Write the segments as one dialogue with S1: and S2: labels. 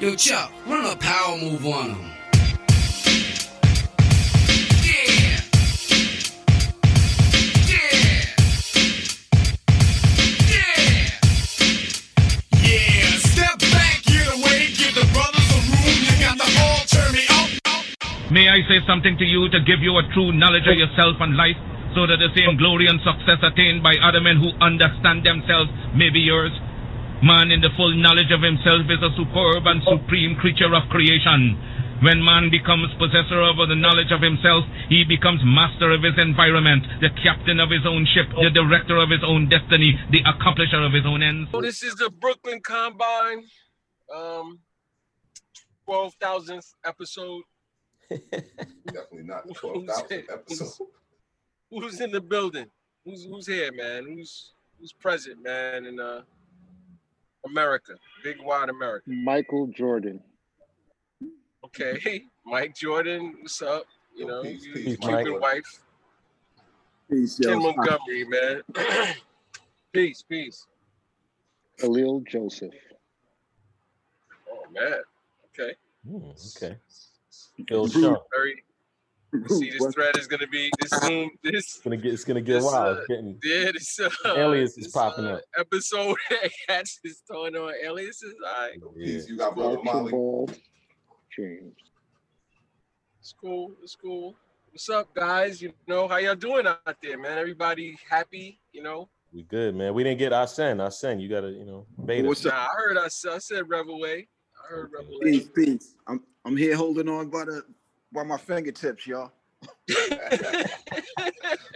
S1: Yo, Chuck, run a power move on him. Yeah. Yeah. Yeah.
S2: Yeah, step back, get away, give the brothers a room. The all turn me up.
S3: May I say something to you to give you a true knowledge of yourself and life, so that the same glory and success attained by other men who understand themselves may be yours? Man in the full knowledge of himself is a superb and supreme creature of creation. When man becomes possessor of the knowledge of himself, he becomes master of his environment, the captain of his own ship, the director of his own destiny, the accomplisher of his own ends.
S4: So this is the Brooklyn Combine, um, twelve thousandth episode.
S5: Definitely not 12,000th episode.
S4: Who's in the building? Who's who's here, man? Who's who's present, man? In uh, America, big wide America.
S6: Michael Jordan.
S4: Okay, Mike Jordan, what's up? You know,
S5: Peace,
S4: you,
S5: peace,
S4: you
S5: Mike.
S4: Cupid wife,
S7: Peace,
S4: Ken
S7: yo.
S4: Montgomery, man. peace, peace.
S6: Khalil Joseph.
S4: Oh man, okay,
S8: Hmm, okay. Phil Sharp.
S4: very. See, this thread is gonna be this Zoom. This
S8: It's gonna get. It's gonna get
S4: This,
S8: wild.
S4: uh,
S8: getting
S4: yeah, this uh,
S8: alias is popping
S4: uh,
S8: up.
S4: Episode that's just throwing on aliases. All right,
S8: Yeah.
S5: You got brother Molly.
S6: Archibald James.
S4: it's cool. It's cool. What's up, guys? You know how y'all doing out there, man? Everybody happy? You know?
S8: We good, man. We didn't get our send. Our send. You gotta, you know, beta.
S7: What's
S4: Nah,
S7: up?
S4: I heard I said, I said Revelway. I heard
S7: Peace,
S4: Revelway.
S7: peace. I'm I'm here holding on by the by my fingertips, y'all.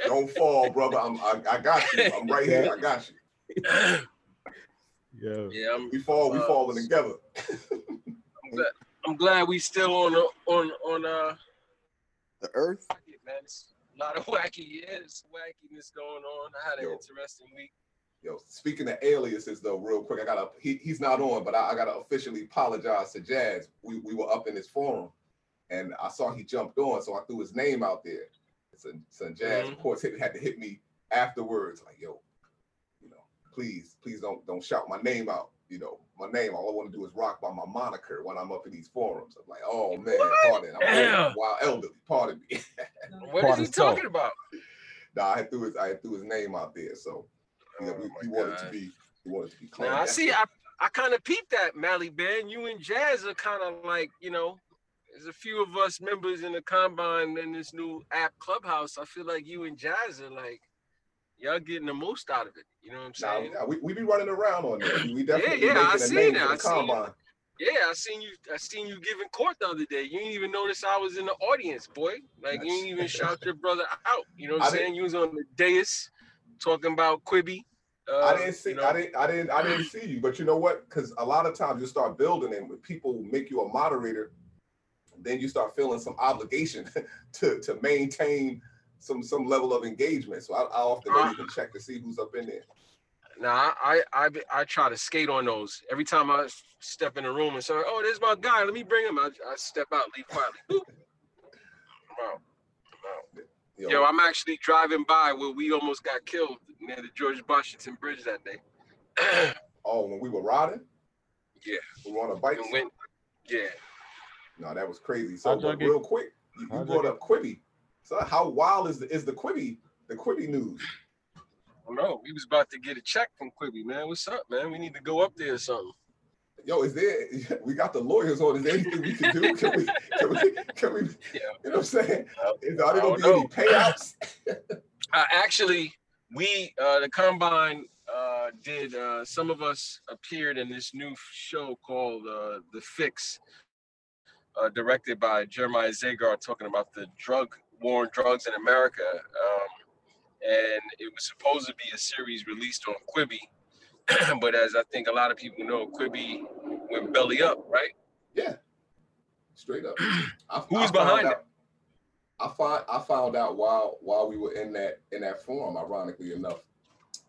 S5: Don't fall, brother. I'm, I, I got you. I'm right here. I got you.
S8: Yeah.
S4: yeah, I'm,
S5: We fall, we
S4: Uh,
S5: falling together.
S4: I'm glad. I'm glad we still on the on on uh.
S7: The earth.
S4: Man, it's a lot of wacky years, wackiness going on. I had an
S5: Yo.
S4: interesting week.
S5: Yo, speaking of aliases though, real quick, I gotta he, he's not on, but I, I gotta officially apologize to Jazz. We we were up in his forum and I saw he jumped on, so I threw his name out there. So, so Jazz, of
S4: Mhm.
S5: course, hit, had to hit me afterwards, like, yo, you know, please, please don't don't shout my name out. You know, my name. All I want to do is rock by my moniker when I'm up in these forums. I'm like, oh man, pardon. I'm
S4: Damn.
S5: wild elderly. Pardon me.
S4: What
S8: Part
S4: is he
S8: of soul.
S4: talking about?
S5: nah, I threw his I threw his name out there, so yeah,
S4: Oh
S5: we,
S4: my
S5: he wanted to be he wanted to be claimed.
S4: Now I see. I I kind of peeped that Mally Ben. You and Jazz are kind of like you know. There's a few of us members in the combine in this new app Clubhouse. I feel like you and Jazz are like y'all getting the most out of it. You know what I'm saying?
S5: nah, we, we be running around on there. We, definitely
S4: yeah, I seen that. I
S5: the
S4: seen
S5: combine.
S4: Yeah, I seen you. I seen you giving court the other day. You didn't even notice I was in the audience, boy. Like you didn't even shout your brother out. You know what I'm saying? You was on the dais talking about Quibi. Uh,
S5: I didn't see
S4: you know,
S5: I didn't I didn't I didn't see you, but you know what? Because a lot of times you start building and when people make you a moderator, then you start feeling some obligation to to maintain some some level of engagement. So I, I often don't even check to see who's up in there.
S4: Nah, I, I I try to skate on those every time I step in the room and say, "Oh, there's my guy. Let me bring him." I, I step out, leave quietly. Boop. Out. I'm out.
S5: Yo,
S4: Yo, I'm actually driving by where we almost got killed near the George Washington Bridge that day.
S5: oh, when we were riding,
S4: Yeah,
S5: we were on a bike.
S4: went. Yeah,
S5: No, that was crazy. So
S8: How'd
S5: but real quick, you, you brought up Quibi. So how wild is the is the Quibi the Quibi news?
S4: I know. We was about to get a check from Quibi, man. What's up, man? We need to go up there or something.
S5: Yo, is there? We got the lawyers on. Is there anything we can do? Can we? Can we? Can we?
S4: Yeah.
S5: You know what I'm saying? Is, are there gonna
S4: don't
S5: be any payouts?
S4: Uh, actually, we uh, the combine uh, did. Uh, some of us appeared in this new show called uh, The Fix, uh, directed by Jeremiah Zagar, talking about the drug war on drugs in America. Um, and it was supposed to be a series released on Quibi, but as I think a lot of people know, Quibi went belly up, right?
S5: Yeah, straight up. I,
S4: Who's
S5: I
S4: behind
S5: out, I find I found out while while we were in that in that forum. Ironically enough,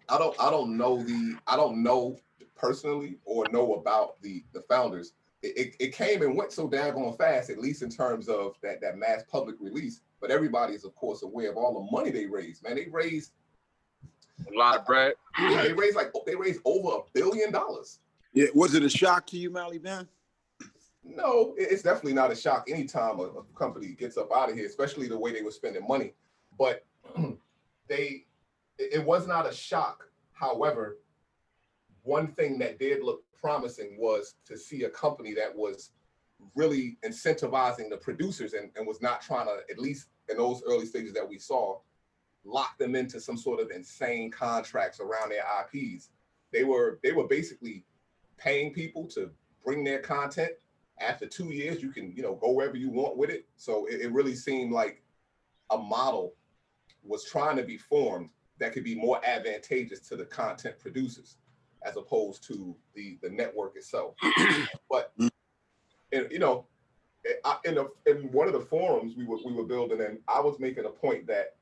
S5: I don't I don't know the I don't know personally or know about the the founders. It, it, it came and went so daggone fast, at least in terms of that that mass public release. But everybody is of course aware of all the money they raised. Man, they raised
S4: A lot of bread.
S5: yeah, they raised like they raised over a billion dollars.
S7: Yeah, was it a shock to you, Mally Ben?
S5: No, it's definitely not a shock anytime a, a company gets up out of here, especially the way they were spending money. But they, it, it was not a shock. However, one thing that did look promising was to see a company that was really incentivizing the producers and, and was not trying to, at least in those early stages that we saw, lock them into some sort of insane contracts around their IPs. They were they were basically paying people to bring their content. After two years, you can you know go wherever you want with it. So it, it really seemed like a model was trying to be formed that could be more advantageous to the content producers as opposed to the the network itself. but and you know, eh, I, in a, in one of the forums we were we were building, and I was making a point that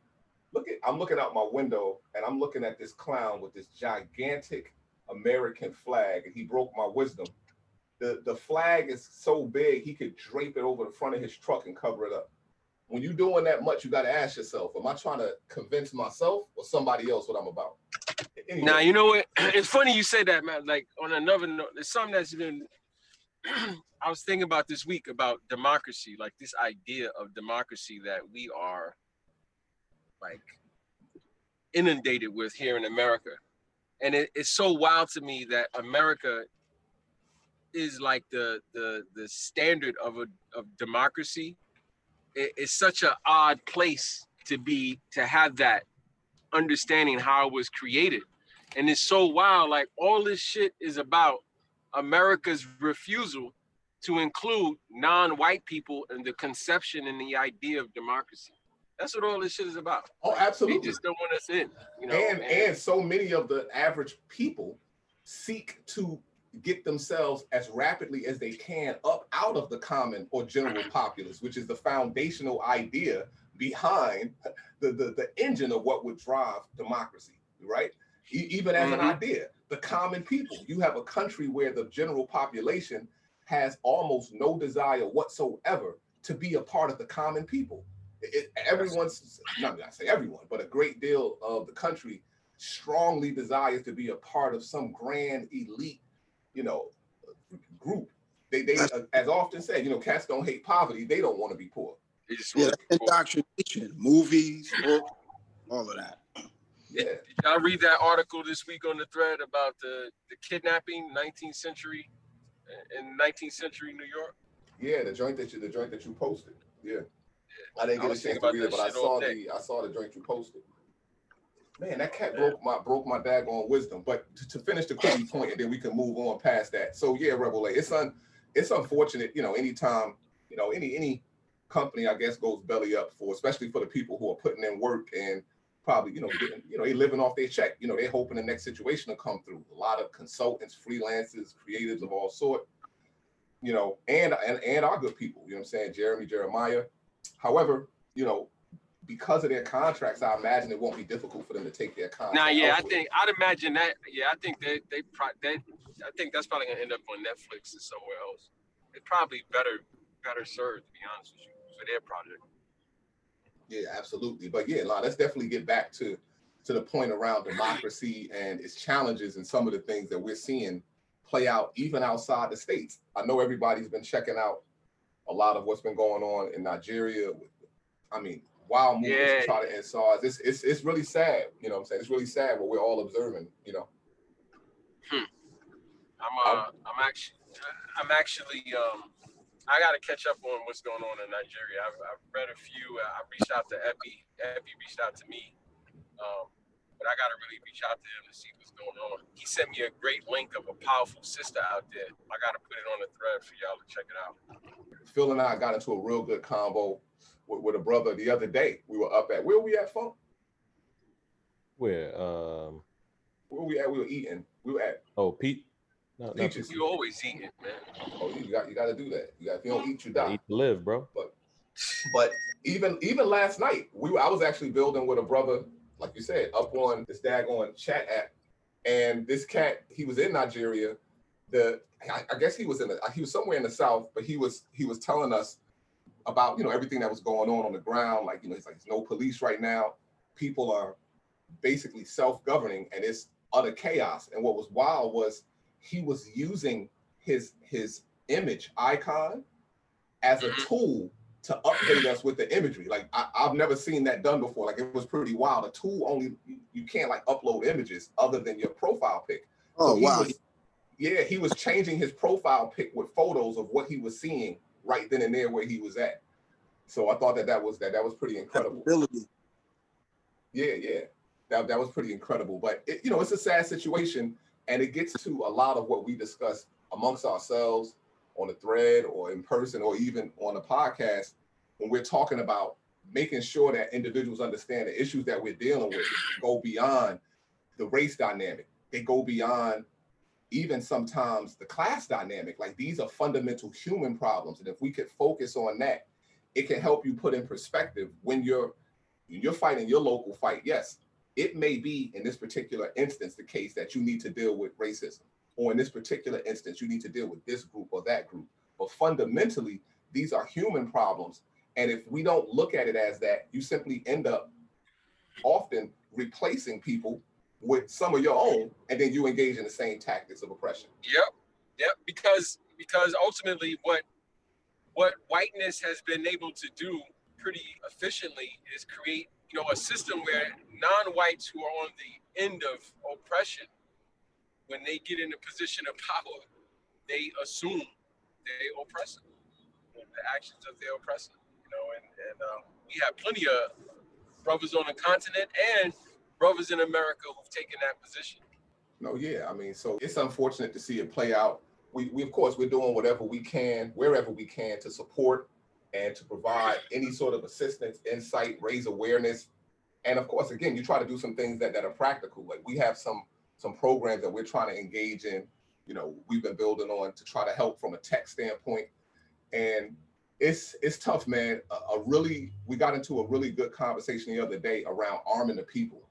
S5: look at I'm looking out my window and I'm looking at this clown with this gigantic American flag, and he broke my wisdom. The the flag is so big he could drape it over the front of his truck and cover it up. When you're doing that much, you got to ask yourself: Am I trying to convince myself or somebody else what I'm about? Anyway,
S4: Now you know what? It's funny you say that, man. Like on another note, there's something that's been I was thinking about this week about democracy, like this idea of democracy that we are like inundated with here in America. And it, it's so wild to me that America is like the the the standard of a of democracy. It- it's such an odd place to be to have that understanding how it was created. And it's so wild. Like all this shit is about America's refusal to include non-white people in the conception and the idea of democracy. That's what all this shit is about.
S5: oh, absolutely.
S4: They just don't want us in, you know.
S5: and and so many of the average people seek to get themselves as rapidly as they can up out of the common or general populace, which is the foundational idea behind the, the, the engine of what would drive democracy, right? E- even as an
S4: Mhm.
S5: idea, the common people. You have a country where the general population has almost no desire whatsoever to be a part of the common people. It, it- everyone's not gonna say everyone, but a great deal of the country strongly desires to be a part of some grand elite, you know, group. They, they uh, as often said, you know, cats don't hate poverty. They don't want to be poor.
S4: They just
S7: Yeah,
S4: want
S7: that's
S4: to
S7: indoctrination, movies, books, all of that.
S5: Yeah,
S4: Did y'all read that article this week on the thread about the, the kidnapping 19th century in 19th century New York?
S5: yeah. The joint that you, the joint that you posted. Yeah, I didn't get a chance to read it, but I
S4: shit all
S5: saw
S4: day.
S5: the, I saw the joint you posted. Man, that cat broke my broke my daggone wisdom. But to, to finish the Quibi point, and then we can move on past that. So yeah, Rebel A, it's un, it's unfortunate, you know, anytime, you know, any any company, I guess, goes belly up for, especially for the people who are putting in work and probably, you know, getting, you know, they living off their check. You know, they're hoping the next situation will come through. A lot of consultants, freelancers, creatives of all sort, you know, and and and our good people. You know what I'm saying? Jeremy, Jeremiah. However, you know, because of their contracts, I imagine it won't be difficult for them to take their contract.
S4: Nah, yeah, I think I'd imagine that. Yeah, I think they they pro- they I think that's probably gonna end up on Netflix or somewhere else. It's probably better better served to be honest with you for their project.
S5: Yeah, absolutely. But yeah, let's definitely get back to to the point around democracy and its challenges and some of the things that we're seeing play out even outside the states. I know everybody's been checking out a lot of what's been going on in Nigeria. With, I mean, wild movements
S4: Yeah.
S5: to try to end SARS. It's, it's it's really sad. You know what I'm saying? It's really sad what we're all observing. You know. Hmm.
S4: I'm uh I'm actually I'm actually um I gotta catch up on what's going on in Nigeria. I've, I've read a few. Uh, I reached out to Epi. Epi reached out to me, um, but I gotta really reach out to him to see what's going on. He sent me a great link of a powerful sister out there. I gotta put it on the thread for y'all to check it out.
S5: Phil and I got into a real good combo with, with a brother the other day. We were up at where we at, Funk?
S8: Where? Um.
S5: Where we at? We were eating. We were at
S8: Oh, Pete. No, no.
S5: Peaches.
S4: You always eating, man.
S5: Oh, you got you got to do that. You got if you don't eat, you
S8: Gotta
S5: die.
S8: Eat to live, bro.
S5: But but even even last night, we were, I was actually building with a brother, like you said, up on this daggone chat app, and this cat he was in Nigeria. The I, I guess he was in the, he was somewhere in the south, but he was he was telling us about you know everything that was going on on the ground. Like you know, it's like there's no police right now. People are basically self-governing, and it's utter chaos. And what was wild was he was using his his image icon as a
S4: Mhm.
S5: tool to update us with the imagery. Like I, I've never seen that done before. Like it was pretty wild. A tool only you- you can't like upload images other than your profile pic.
S7: Oh
S5: he
S7: wow.
S5: was- yeah, he was changing his profile pic with photos of what he was seeing right then and there where he was at. So I thought that that was that that was pretty incredible.
S7: Ability.
S5: Yeah, yeah, that that was pretty incredible. But it, you know, it's a sad situation, and it gets to a lot of what we discuss amongst ourselves on the thread or in person or even on the podcast when we're talking about making sure that individuals understand the issues that we're dealing with go beyond the race dynamic. They go beyond even sometimes the class dynamic. Like these are fundamental human problems, and if we could focus on that, it can help you put in perspective when you're when you're fighting your local fight. Yes, it may be in this particular instance the case that you need to deal with racism, or in this particular instance you need to deal with this group or that group. But fundamentally, these are human problems, and if we don't look at it as that, you simply end up often replacing people with some of your own, and then you engage in the same tactics of oppression.
S4: Yep, yep. Because because ultimately, what what whiteness has been able to do pretty efficiently is create you know a system where non-whites who are on the end of oppression, when they get in a position of power, they assume they oppress them, the actions of their oppressor. You know, and and um, we have plenty of brothers on the continent and brothers in America who've taken that position.
S5: No, yeah, I mean, so it's unfortunate to see it play out. We, we of course, we're doing whatever we can, wherever we can, to support and to provide any sort of assistance, insight, raise awareness, and of course, again, you try to do some things that that are practical. Like we have some some programs that we're trying to engage in. You know, we've been building on to try to help from a tech standpoint, and it's it's tough, man. A, a really, we got into a really good conversation the other day around arming the people,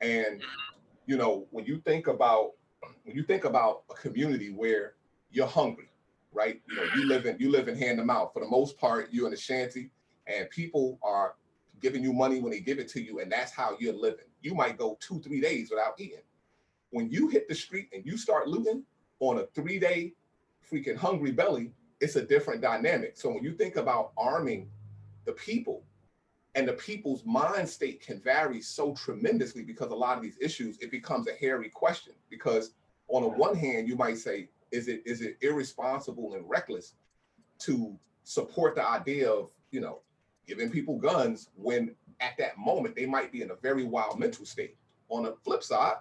S5: and you know, when you think about when you think about a community where you're hungry, right? You know, you live in you live in hand to mouth. For the most part, you're in a shanty, and people are giving you money when they give it to you, and that's how you're living. You might go two, three days without eating. When you hit the street and you start looting on a three-day freaking hungry belly, it's a different dynamic. So when you think about arming the people, and the people's mind state can vary so tremendously because a lot of these issues it becomes a hairy question because on the one hand you might say is it is it irresponsible and reckless to support the idea of you know giving people guns when at that moment they might be in a very wild mental state? On the flip side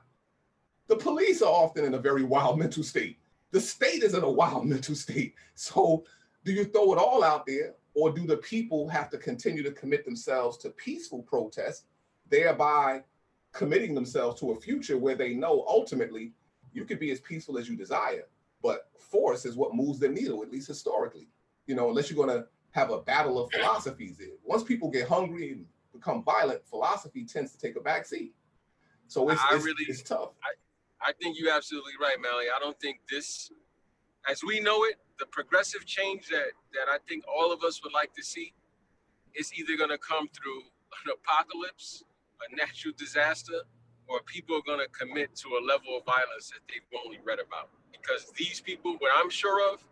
S5: the police are often in a very wild mental state. The state is in a wild mental state. So do you throw it all out there or do the people have to continue to commit themselves to peaceful protest, thereby committing themselves to a future where they know ultimately you could be as peaceful as you desire, but force is what moves the needle, at least historically. You know, unless you're going to have a battle of philosophies. Once people get hungry and become violent, philosophy tends to take a back seat. So it's,
S4: I
S5: it's,
S4: really-
S5: it's tough.
S4: I think you're absolutely right, Mally. I don't think this, as we know it, the progressive change that that I think all of us would like to see, is either going to come through an apocalypse, a natural disaster, or people are going to commit to a level of violence that they've only read about. Because these people, what I'm sure of,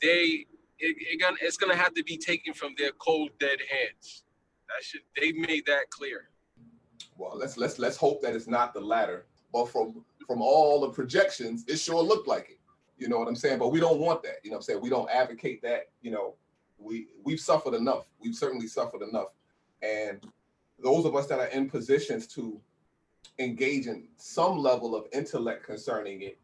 S4: they it, it gonna, it's to have to be taken from their cold dead hands. That should they've made that clear.
S5: Well, let's let's let's hope that it's not the latter. But from from all the projections, it sure looked like it. You know what I'm saying? But we don't want that. You know what I'm saying? We don't advocate that. You know, we we've suffered enough. We've certainly suffered enough. And those of us that are in positions to engage in some level of intellect concerning it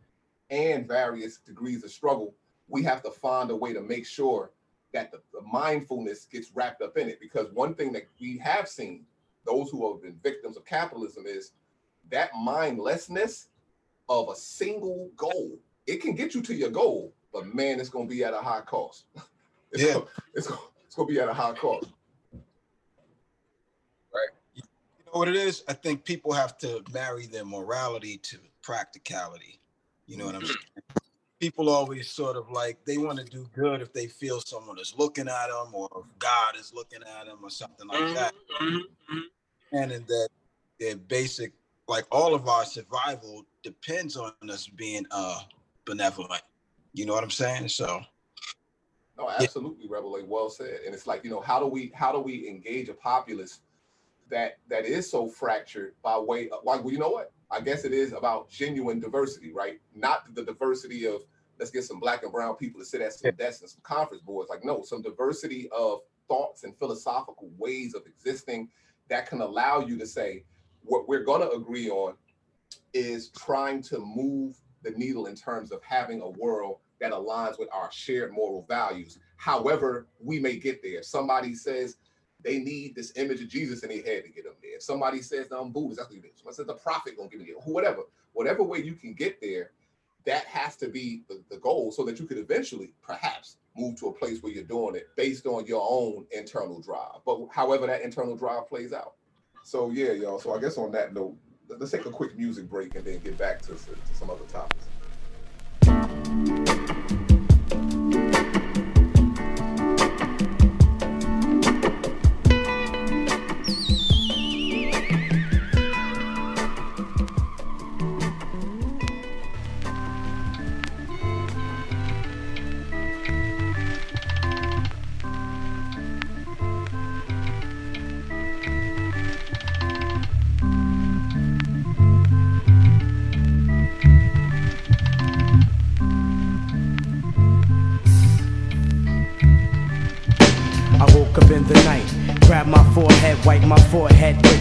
S5: and various degrees of struggle, we have to find a way to make sure that the, the mindfulness gets wrapped up in it. Because one thing that we have seen, those who have been victims of capitalism, is that mindlessness of a single goal. It can get you to your goal, but man, it's going to be at a high cost. it's,
S7: Yeah.
S5: gonna, it's, gonna, it's going to be at a high cost. Right.
S7: You know what it is? I think people have to marry their morality to practicality. You know what I'm saying? People always sort of like they want to do good if they feel someone is looking at them or if God is looking at them or something like that.
S4: Mhm, mhm.
S7: And in that their basic, like all of our survival depends on us being uh benevolent. You know what I'm saying? So
S5: No, absolutely, Rebel A. Well said. And it's like, you know, how do we how do we engage a populace that that is so fractured by way of like, well, you know what? I guess it is about genuine diversity, right? Not the diversity of let's get some black and brown people to sit at some desks and some conference boards. Like, no, some diversity of thoughts and philosophical ways of existing that can allow you to say what we're gonna agree on is trying to move the needle in terms of having a world that aligns with our shared moral values. However, we may get there. If somebody says they need this image of Jesus in their head to get them there. If somebody says I'm Buddhist, that's what it is. Somebody says the prophet gonna give me. Whatever, whatever way you can get there, that has to be the, the goal so that you could eventually perhaps move to a place where you're doing it based on your own internal drive. But however that internal drive plays out. So yeah, y'all. So I guess on that note, let- let's take a quick music break and then get back to, to some other topics.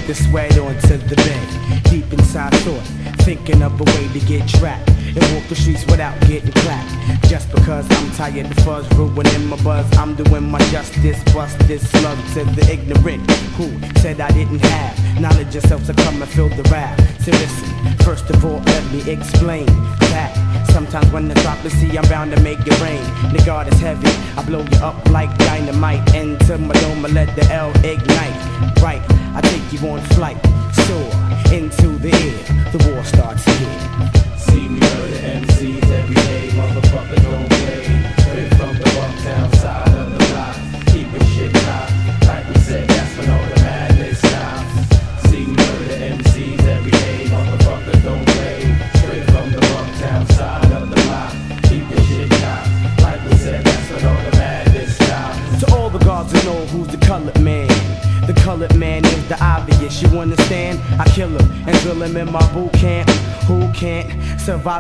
S9: The sweat onto the bed. Deep inside thought, thinking of a way to get trapped and walk the streets without getting clapped. Just because I'm tired of fuzz ruining my buzz, I'm doing my justice. Bust this slug to the ignorant who said I didn't have knowledge yourself to come and fill the rap. So listen, first of all, let me explain that. Sometimes when the prophecy, I'm bound to make it rain. The God is heavy, I blow you up like dynamite. Into my dome, I let the L ignite. Right, I take you on flight, soar into the air. The war starts here.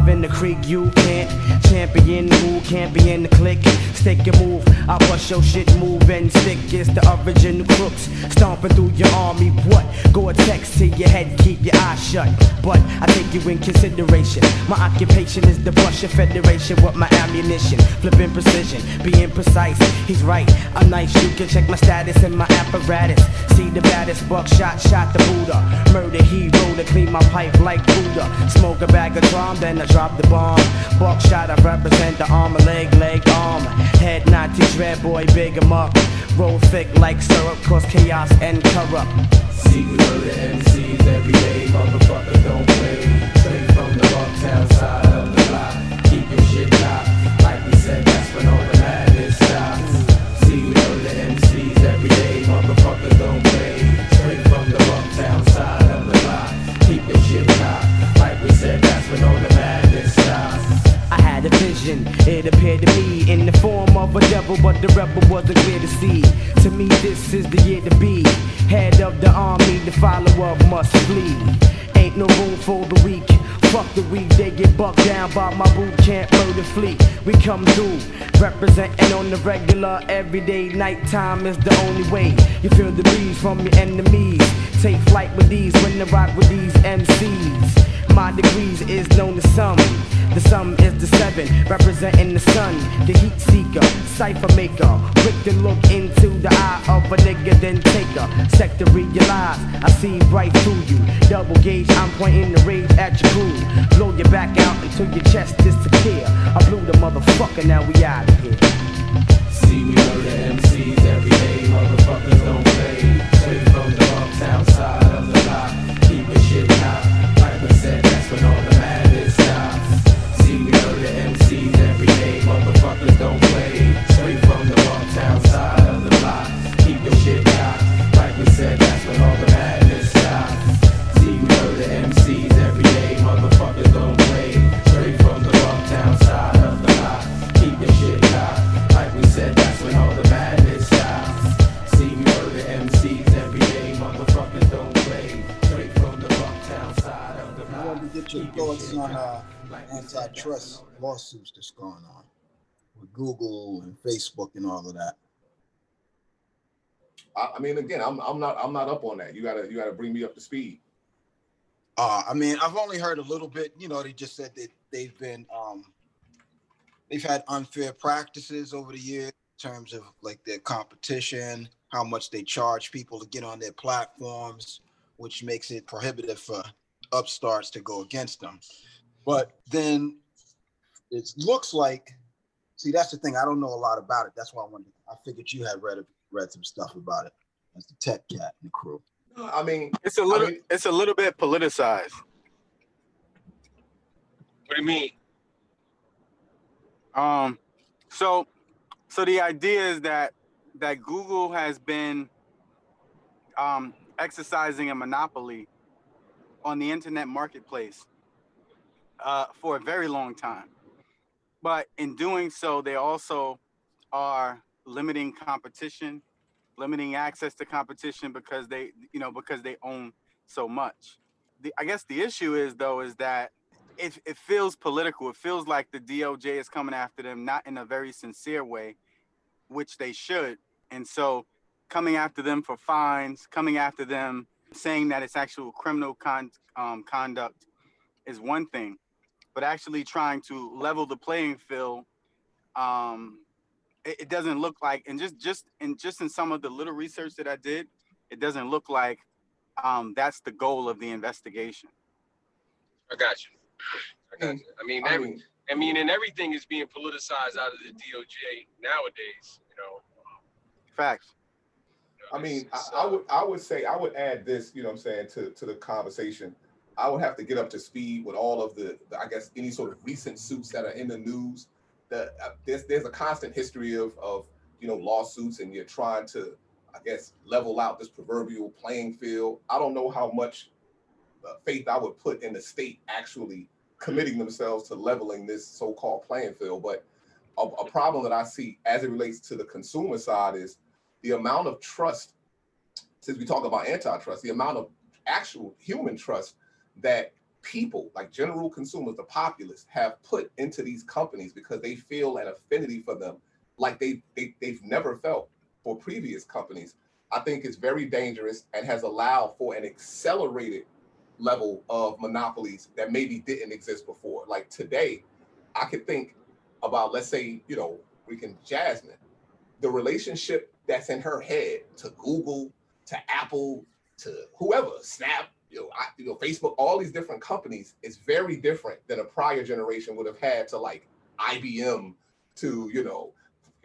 S9: In the creek? You can't. Champion who can't be in the clique. Stick and move, I bust your shit, move and stick. It's the original crooks stomping through your army. What? Go a text to your head, keep your eyes shut. But I take you in consideration. My occupation is the Busher Federation with my ammunition. Flipping precision, being precise. He's right, I'm nice. You can check my status and my apparatus. See the baddest buckshot, shot the Buddha. Murder hero to clean my pipe like Buddha. Smoke a bag of drum, then I drop the bomb. Buckshot, I represent the arm, leg, leg, arm. Head not to dread boy, big 'em up. Roll thick like syrup, cause chaos and corrupt. See we murder MCs every day, motherfucker don't play. Straight from the uptown side of the devil, but the rebel wasn't clear to see. To me, this is the year to be. Head of the army, the follower must flee. Ain't no room for the weak. Fuck the weak, they get bucked down by my boot camp murder fleet. We come through, representing on the regular, everyday nighttime is the only way. You feel the breeze from your enemies. Take flight with these when the rock with these MCs. My degrees is known to some. The sum is the seven, representing the sun, the heat seeker, cipher maker. Quick to look into the eye of a nigga, then take a sec to realize I see right through you. Double gauge, I'm pointing the rage at your crew. Blow your back out until your chest disappear. I blew the motherfucker, now we out of here. See me murder MCs every day, motherfuckers don't play. Straight from the uptown
S10: antitrust lawsuits that's going on with Google and Facebook and all of that.
S5: I, I mean, again, I'm I'm not I'm not up on that. You gotta you gotta bring me up to speed.
S10: Uh, I mean, I've only heard a little bit. You know, they just said that they've been um, they've had unfair practices over the years in terms of like their competition, how much they charge people to get on their platforms, which makes it prohibitive for upstarts to go against them. But then it looks like, see, that's the thing. I don't know a lot about it. That's why I wanted. I figured you had read read some stuff about it as the tech cat and the crew.
S5: I mean,
S11: It's a little
S5: I mean-
S11: it's a little bit politicized.
S4: What do you mean?
S11: Um so so the idea is that that Google has been um exercising a monopoly on the internet marketplace uh, for a very long time. But in doing so, they also are limiting competition, limiting access to competition because they, you know, because they own so much. The, I guess the issue is though is that it, it feels political. It feels like the DOJ is coming after them, not in a very sincere way, which they should. And so coming after them for fines, coming after them saying that it's actual criminal con- um, conduct is one thing, but actually trying to level the playing field, um, it, it doesn't look like, and just just and just in some of the little research that I did, it doesn't look like um, that's the goal of the investigation.
S4: I got you. I got you. I mean,
S5: I mean,
S4: I mean, and everything is being politicized out of the DOJ nowadays. You know.
S11: Facts.
S4: You know,
S5: I mean, I,
S4: it's- it's,
S5: I
S4: uh,
S5: would I would say I would add this, you know what I'm saying, to, to the conversation. I would have to get up to speed with all of the, I guess, any sort of recent suits that are in the news. The, uh, there's there's a constant history of of you know lawsuits, and you're trying to, I guess, level out this proverbial playing field. I don't know how much uh, faith I would put in the state actually committing themselves to leveling this so-called playing field, but a, a problem that I see as it relates to the consumer side is the amount of trust, since we talk about antitrust, the amount of actual human trust that people, like general consumers, the populace, have put into these companies because they feel an affinity for them like they, they, they've never felt for previous companies, I think is very dangerous and has allowed for an accelerated level of monopolies that maybe didn't exist before. Like today, I could think about, let's say, you know, we can Jasmine, the relationship that's in her head to Google, to Apple, to whoever, Snap, you know, I, you know, Facebook, all these different companies is very different than a prior generation would have had to like IBM, to you know,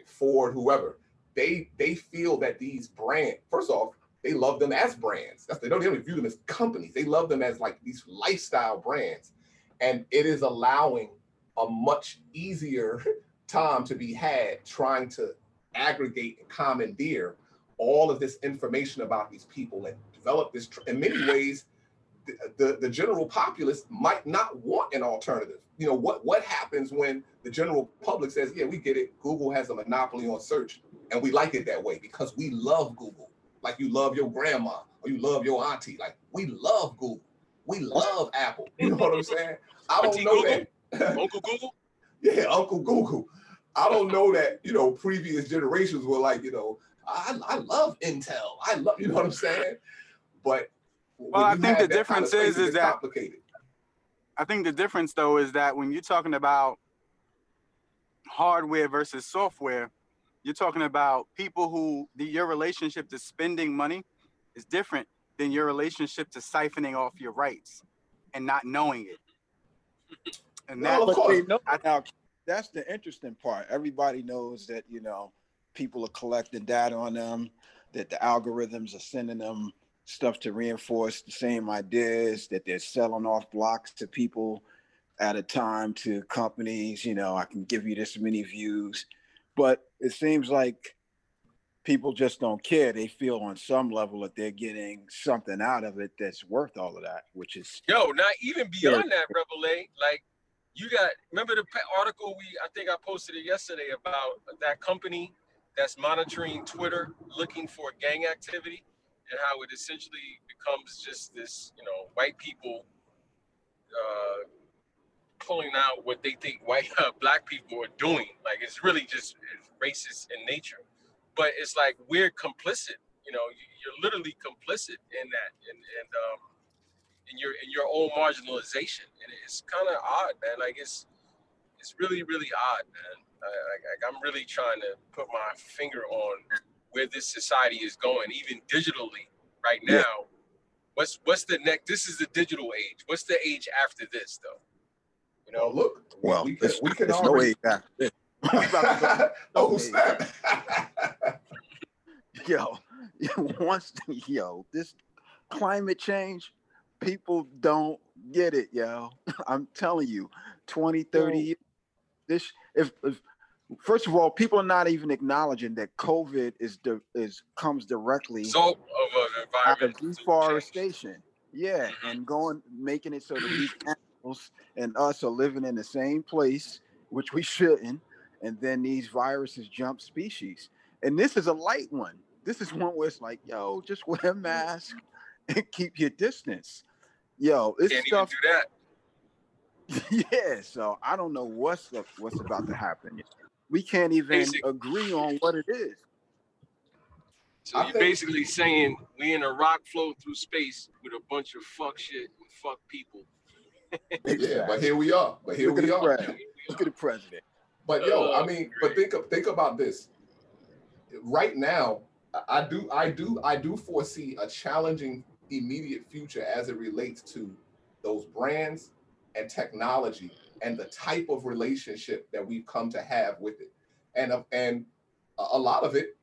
S5: Ford, whoever. They they feel that these brands, first off, they love them as brands. That's they don't, don't view them as companies. They love them as like these lifestyle brands, and it is allowing a much easier time to be had trying to aggregate and commandeer all of this information about these people and develop this. In many ways, the, the, the general populace might not want an alternative. You know, what, what happens when the general public says, yeah, we get it. Google has a monopoly on search and we like it that way because we love Google. Like you love your grandma or you love your auntie. Like we love Google. We love Apple. You know what I'm saying? I don't know
S4: Google?
S5: that.
S4: Uncle Google.
S5: Yeah, Uncle Google. I don't know that, you know, previous generations were like, you know, I, I love Intel. I love, you know what I'm saying? But
S11: Well, I think the
S5: that kind
S11: difference
S5: of space,
S11: is-
S5: it
S11: is
S5: gets
S11: that-
S5: complicated.
S11: I think the difference though is that when you're talking about hardware versus software, you're talking about people who the, your relationship to spending money is different than your relationship to siphoning off your rights and not knowing it. And that,
S5: Well, of
S10: But they
S5: course.
S10: know now. That's the interesting part. Everybody knows that you know people are collecting data on them, that the algorithms are sending them stuff to reinforce the same ideas, that they're selling off blocks to people at a time to companies. You know, I can give you this many views, but it seems like people just don't care. They feel on some level that they're getting something out of it that's worth all of that, which is
S4: Yo, not even beyond that, Rebel A. Like, you got remember the article we I think I posted it yesterday about that company that's monitoring Twitter looking for gang activity and how it essentially becomes just this, you know, white people uh, pulling out what they think white uh, black people are doing. Like it's really just it's racist in nature. But it's like we're complicit. You know, you, you're literally complicit in that, and and um, in your in your own marginalization. And it's kind of odd, man. Like it's it's really really odd, man. I, I, I'm really trying to put my finger on where this society is going, even digitally right now.
S10: Yeah.
S4: What's what's the next? This is the digital age. What's the age after this, though? You know, oh,
S5: look.
S10: Well,
S5: we can,
S10: it's,
S5: we can
S10: it's no
S5: already.
S10: age after this. We about to
S5: oh snap!
S10: yo, once yo, this climate change, people don't get it, yo. I'm telling you, 20, 30 years. This if, if first of all, people are not even acknowledging that COVID is the is comes directly
S4: an
S10: out of deforestation. Yeah, mm-hmm. and going making it so that these animals and us are living in the same place, which we shouldn't, and then these viruses jump species. And this is a light one. This is one where it's like, yo, just wear a mm-hmm. mask and keep your distance. Yo, this
S4: Can't
S10: stuff.
S4: even do that.
S10: yeah, so I don't know what's up, what's about to happen. We can't even
S4: Basic-
S10: agree on what it is.
S4: So
S5: I
S4: you're
S5: think-
S4: basically saying we in a rock float through space with a bunch of fuck shit and fuck people.
S5: Yeah, but here we are. But here
S10: Look at
S5: we
S10: the
S5: are.
S10: president. Look at the president.
S5: But yo,
S4: Uh,
S5: I mean, but think of, think about this. Right now, I- I do I do I do foresee a challenging immediate future as it relates to those brands and technology and the type of relationship that we've come to have with it. And uh, and a lot of it,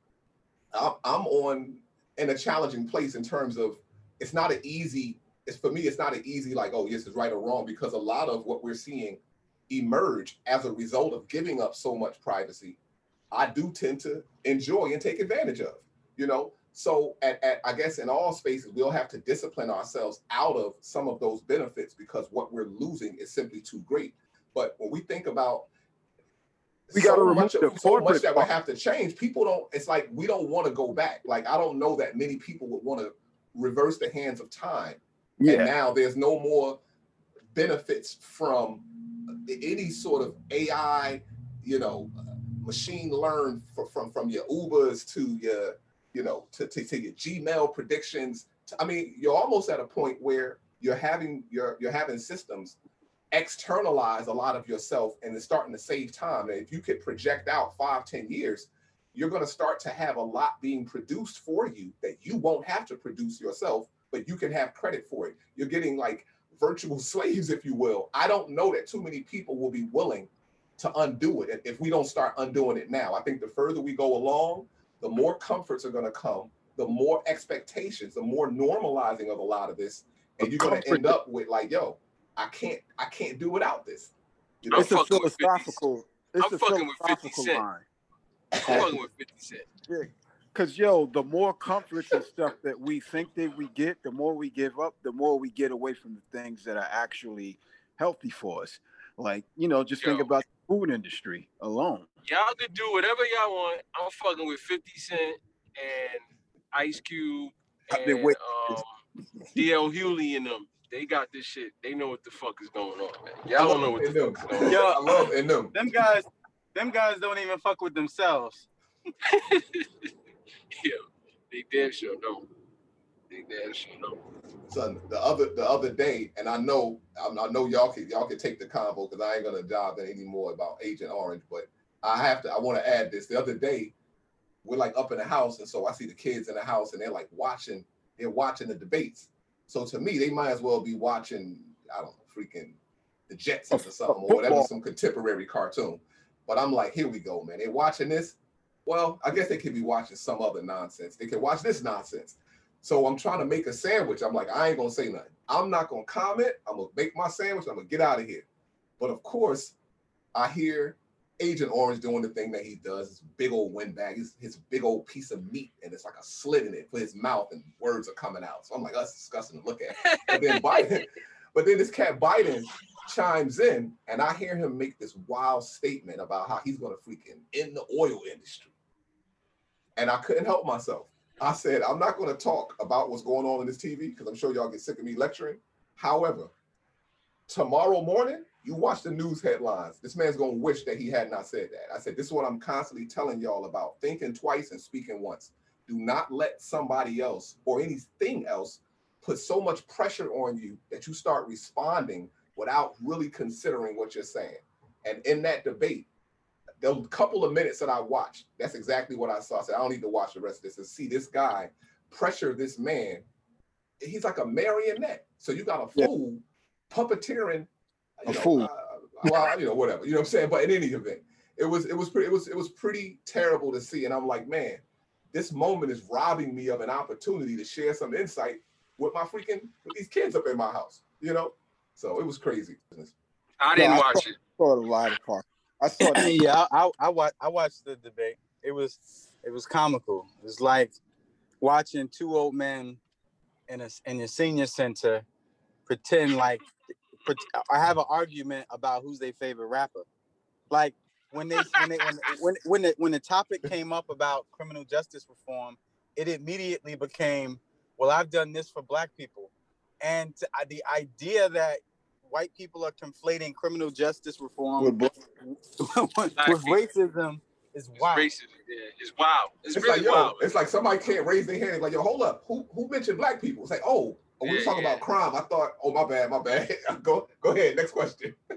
S5: I'm, on in a challenging place in terms of it's not an easy. It's for me, it's not an easy like oh yes, it's right or wrong because a lot of what we're seeing emerge as a result of giving up so much privacy, I do tend to enjoy and take advantage of. You know, so at, at I guess in all spaces we'll have to discipline ourselves out of some of those benefits because what we're losing is simply too great. But when we think about
S10: We
S5: so
S10: remove
S5: much,
S10: the
S5: of, so much that we have to change, people don't. It's like we don't want to go back. Like I don't know that many people would want to reverse the hands of time and
S10: Yeah.
S5: now there's no more benefits from any sort of AI, you know, machine learn fr- from from your Ubers to your, you know, to, to, to your Gmail predictions. I mean, you're almost at a point where you're having you're you're having systems externalize a lot of yourself and it's starting to save time. And if you could project out five, ten years, you're going to start to have a lot being produced for you that you won't have to produce yourself, but you can have credit for it. You're getting like virtual slaves, if you will. I don't know that too many people will be willing to undo it if we don't start undoing it now. I think the further we go along, the more comforts are going to come, the more expectations, the more normalizing of a lot of this, and you're going to end up with like, yo, I can't, I can't do without this. You know?
S4: I'm
S10: It's a
S4: fucking with 50
S10: philosophical. It's
S4: I'm
S10: a
S4: fucking with 50
S10: philosophical
S4: Cent.
S10: line.
S4: I'm fucking with 50 Cent.
S10: Cause yo, the more comforts and stuff that we think that we get, the more we give up, the more we get away from the things that are actually healthy for us. Like, you know, just think about the food industry alone.
S4: Y'all can do whatever y'all want. I'm fucking with 50 Cent and Ice Cube
S10: I've been
S4: and um, DL Hughley and them. They got this shit. They know what the fuck is going on, man. Y'all don't know what the
S5: in them.
S4: fuck is going on.
S11: Yo.
S5: I love in them.
S11: Them guys, them guys don't even fuck with themselves.
S4: Yeah, they damn sure don't. They damn sure don't.
S5: son, the other the other day, and I know I, I know y'all can y'all can take the convo because I ain't gonna dive in anymore about Agent Orange, but I have to. I want to add this. The other day, we're like up in the house, and so I see the kids in the house, and they're like watching. They're watching the debates. So to me, they might as well be watching. I don't know, freaking the Jetsons or something, or whatever,
S10: football.
S5: some contemporary cartoon. But I'm like, here we go, man. They're watching this. Well, I guess they could be watching some other nonsense. They could watch this nonsense. So I'm trying to make a sandwich. I'm like, I ain't gonna say nothing. I'm not gonna comment. I'm gonna make my sandwich. I'm gonna get out of here. But of course, I hear Agent Orange doing the thing that he does. His big old windbag, his, his big old piece of meat, and it's like a slit in it for his mouth, and words are coming out. So I'm like, that's disgusting to look at. But then Biden, but then this cat Biden chimes in, and I hear him make this wild statement about how he's gonna freaking end the oil industry. And I couldn't help myself. I said, I'm not going to talk about what's going on in this TV because I'm sure y'all get sick of me lecturing. However, tomorrow morning, you watch the news headlines. This man's gonna wish that he had not said that. I said, this is what I'm constantly telling y'all about: thinking twice and speaking once. Do not let somebody else or anything else put so much pressure on you that you start responding without really considering what you're saying. And in that debate, the couple of minutes that I watched, that's exactly what I saw. I said, I don't need to watch the rest of this and see this guy pressure this man. He's like a marionette. So you got a
S10: Yeah.
S5: fool puppeteering.
S10: A
S5: you know,
S10: fool.
S5: uh, well, you know, whatever. You know what I'm saying? But in any event, it was it was pretty it was it was pretty terrible to see. And I'm like, man, this moment is robbing me of an opportunity to share some insight with my freaking with these kids up in my house. You know? So it was crazy.
S4: I didn't
S10: Yeah, I
S4: watch
S10: saw-
S4: it.
S10: saw the latter part. I saw that.
S11: yeah, I, I, I watched I watched the debate. It was it was comical. It was like watching two old men in a in a senior center pretend like I have an argument about who's their favorite rapper. Like when they when they when when when the, when the topic came up about criminal justice reform, it immediately became, well, I've done this for black people, and the idea that white people are conflating criminal justice reform
S10: With
S11: with, with racism is wild.
S4: Racism, yeah, it's wild. It's,
S5: It's
S4: really
S5: like yo,
S4: wild.
S5: it's like somebody can't raise their hand. It's like yo, hold up, who who mentioned black people? It's like oh, oh we were talking
S4: yeah.
S5: about crime. I thought, oh my bad, my bad. go go ahead, next question.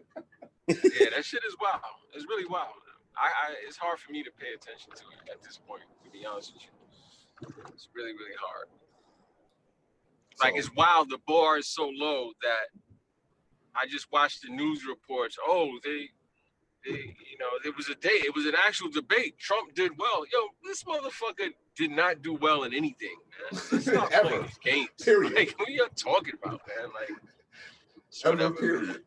S4: yeah, that shit is wild. It's really wild. I, I it's hard for me to pay attention to it at this point, to be honest with you. It's really, really hard. Like
S5: So-
S4: it's wild. The bar is so low that I just watched the news reports. Oh, they, they, you know, there was a day. It was an actual debate. Trump did well. Yo, this motherfucker did not do well in anything. Man. Let's stop
S5: Ever.
S4: playing these games.
S5: Period.
S4: Like, what are you talking about, man? Like, it's
S5: Ever,
S4: whatever.
S5: period.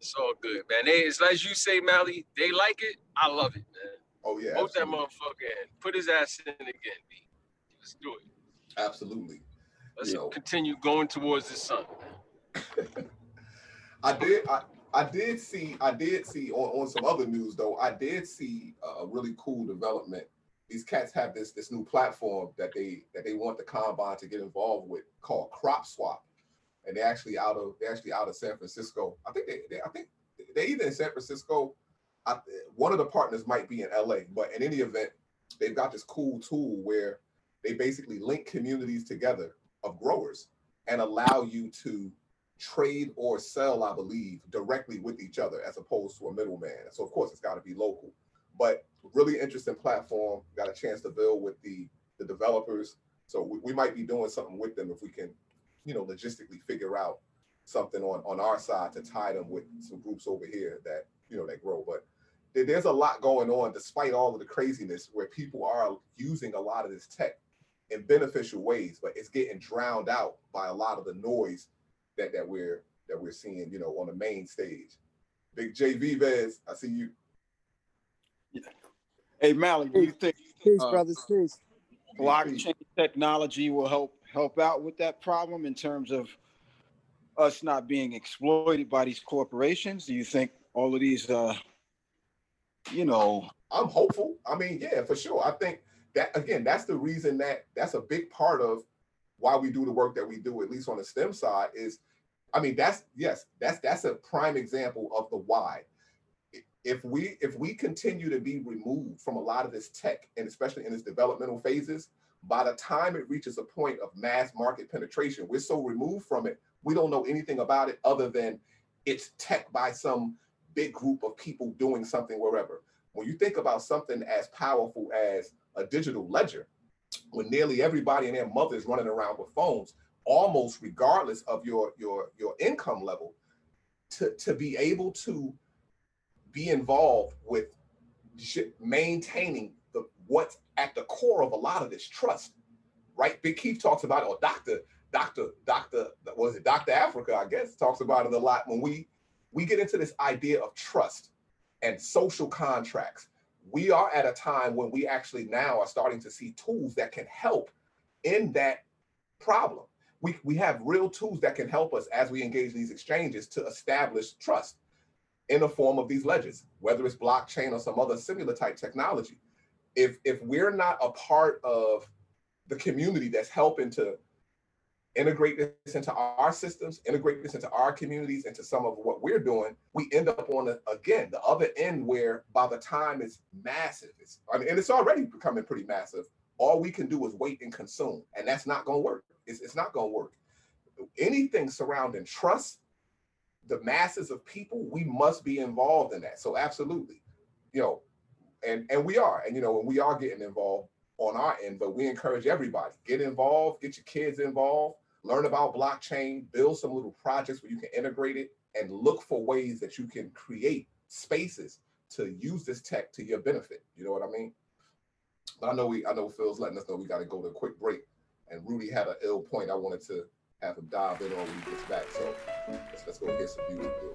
S4: It's all good, man. They, as as you say, Mally, they like it. I love it, man.
S5: Oh yeah,
S4: Vote that motherfucker in. Put his ass in again, B. Let's do it.
S5: absolutely.
S4: Let's
S5: Yo.
S4: continue going towards the sun.
S5: I did. I, I did see. I did see on, on some other news though. I did see a really cool development. These cats have this this new platform that they that they want the combine to get involved with called Crop Swap, and they actually out of they actually out of San Francisco. I think they, they I think they either in San Francisco. I, one of the partners might be in LA, but in any event, they've got this cool tool where they basically link communities together of growers and allow you to trade or sell, I believe, directly with each other as opposed to a middleman. So of course it's got to be local. But really interesting platform. Got a chance to build with the the developers. So we, we might be doing something with them if we can, you know, logistically figure out something on on our side to tie them with some groups over here that you know that grow. But there- there's a lot going on despite all of the craziness where people are using a lot of this tech in beneficial ways, but it's getting drowned out by a lot of the noise that that we're that we're seeing, you know, on the main stage. Big J Vivez, I see you.
S10: Hey, Mally, do you think
S6: Peace,
S10: Uh,
S6: brothers. Peace.
S10: blockchain technology will help help out with that problem in terms of us not being exploited by these corporations? Do you think all of these, uh, you know,
S5: I'm hopeful. I mean, yeah, for sure. I think that again, that's the reason that that's a big part of why we do the work that we do, at least on the STEM side, is I mean, that's yes, that's that's a prime example of the why. If we if we continue to be removed from a lot of this tech, and especially in its developmental phases, by the time it reaches a point of mass market penetration, we're so removed from it, we don't know anything about it other than it's tech by some big group of people doing something wherever. When you think about something as powerful as a digital ledger, when nearly everybody and their mother is running around with phones, almost regardless of your your your income level, to to be able to be involved with maintaining the what's at the core of a lot of this trust, right? Big Keith talks about it, or Doctor Doctor Doctor was it Doctor Africa? I guess talks about it a lot when we we get into this idea of trust and social contracts. We are at a time when we actually now are starting to see tools that can help in that problem. We, we have real tools that can help us as we engage these exchanges to establish trust in the form of these ledgers, whether it's blockchain or some other similar type technology. If if we're not a part of the community that's helping to integrate this into our systems, integrate this into our communities, into some of what we're doing, we end up on again the other end where by the time it's massive, it's I mean, and it's already becoming pretty massive. All we can do is wait and consume, and that's not going to work. It's, it's not going to work. Anything surrounding trust, the masses of people, we must be involved in that. So absolutely, you know, and and we are, and you know, and we are getting involved on our end, but we encourage everybody get involved, get your kids involved, learn about blockchain, build some little projects where you can integrate it, and look for ways that you can create spaces to use this tech to your benefit. You know what I mean? But I know we, I know Phil's letting us know we got to go to a quick break, and Rudy had an ill point I wanted to have him dive in on when he gets back. So let's, let's go get some music real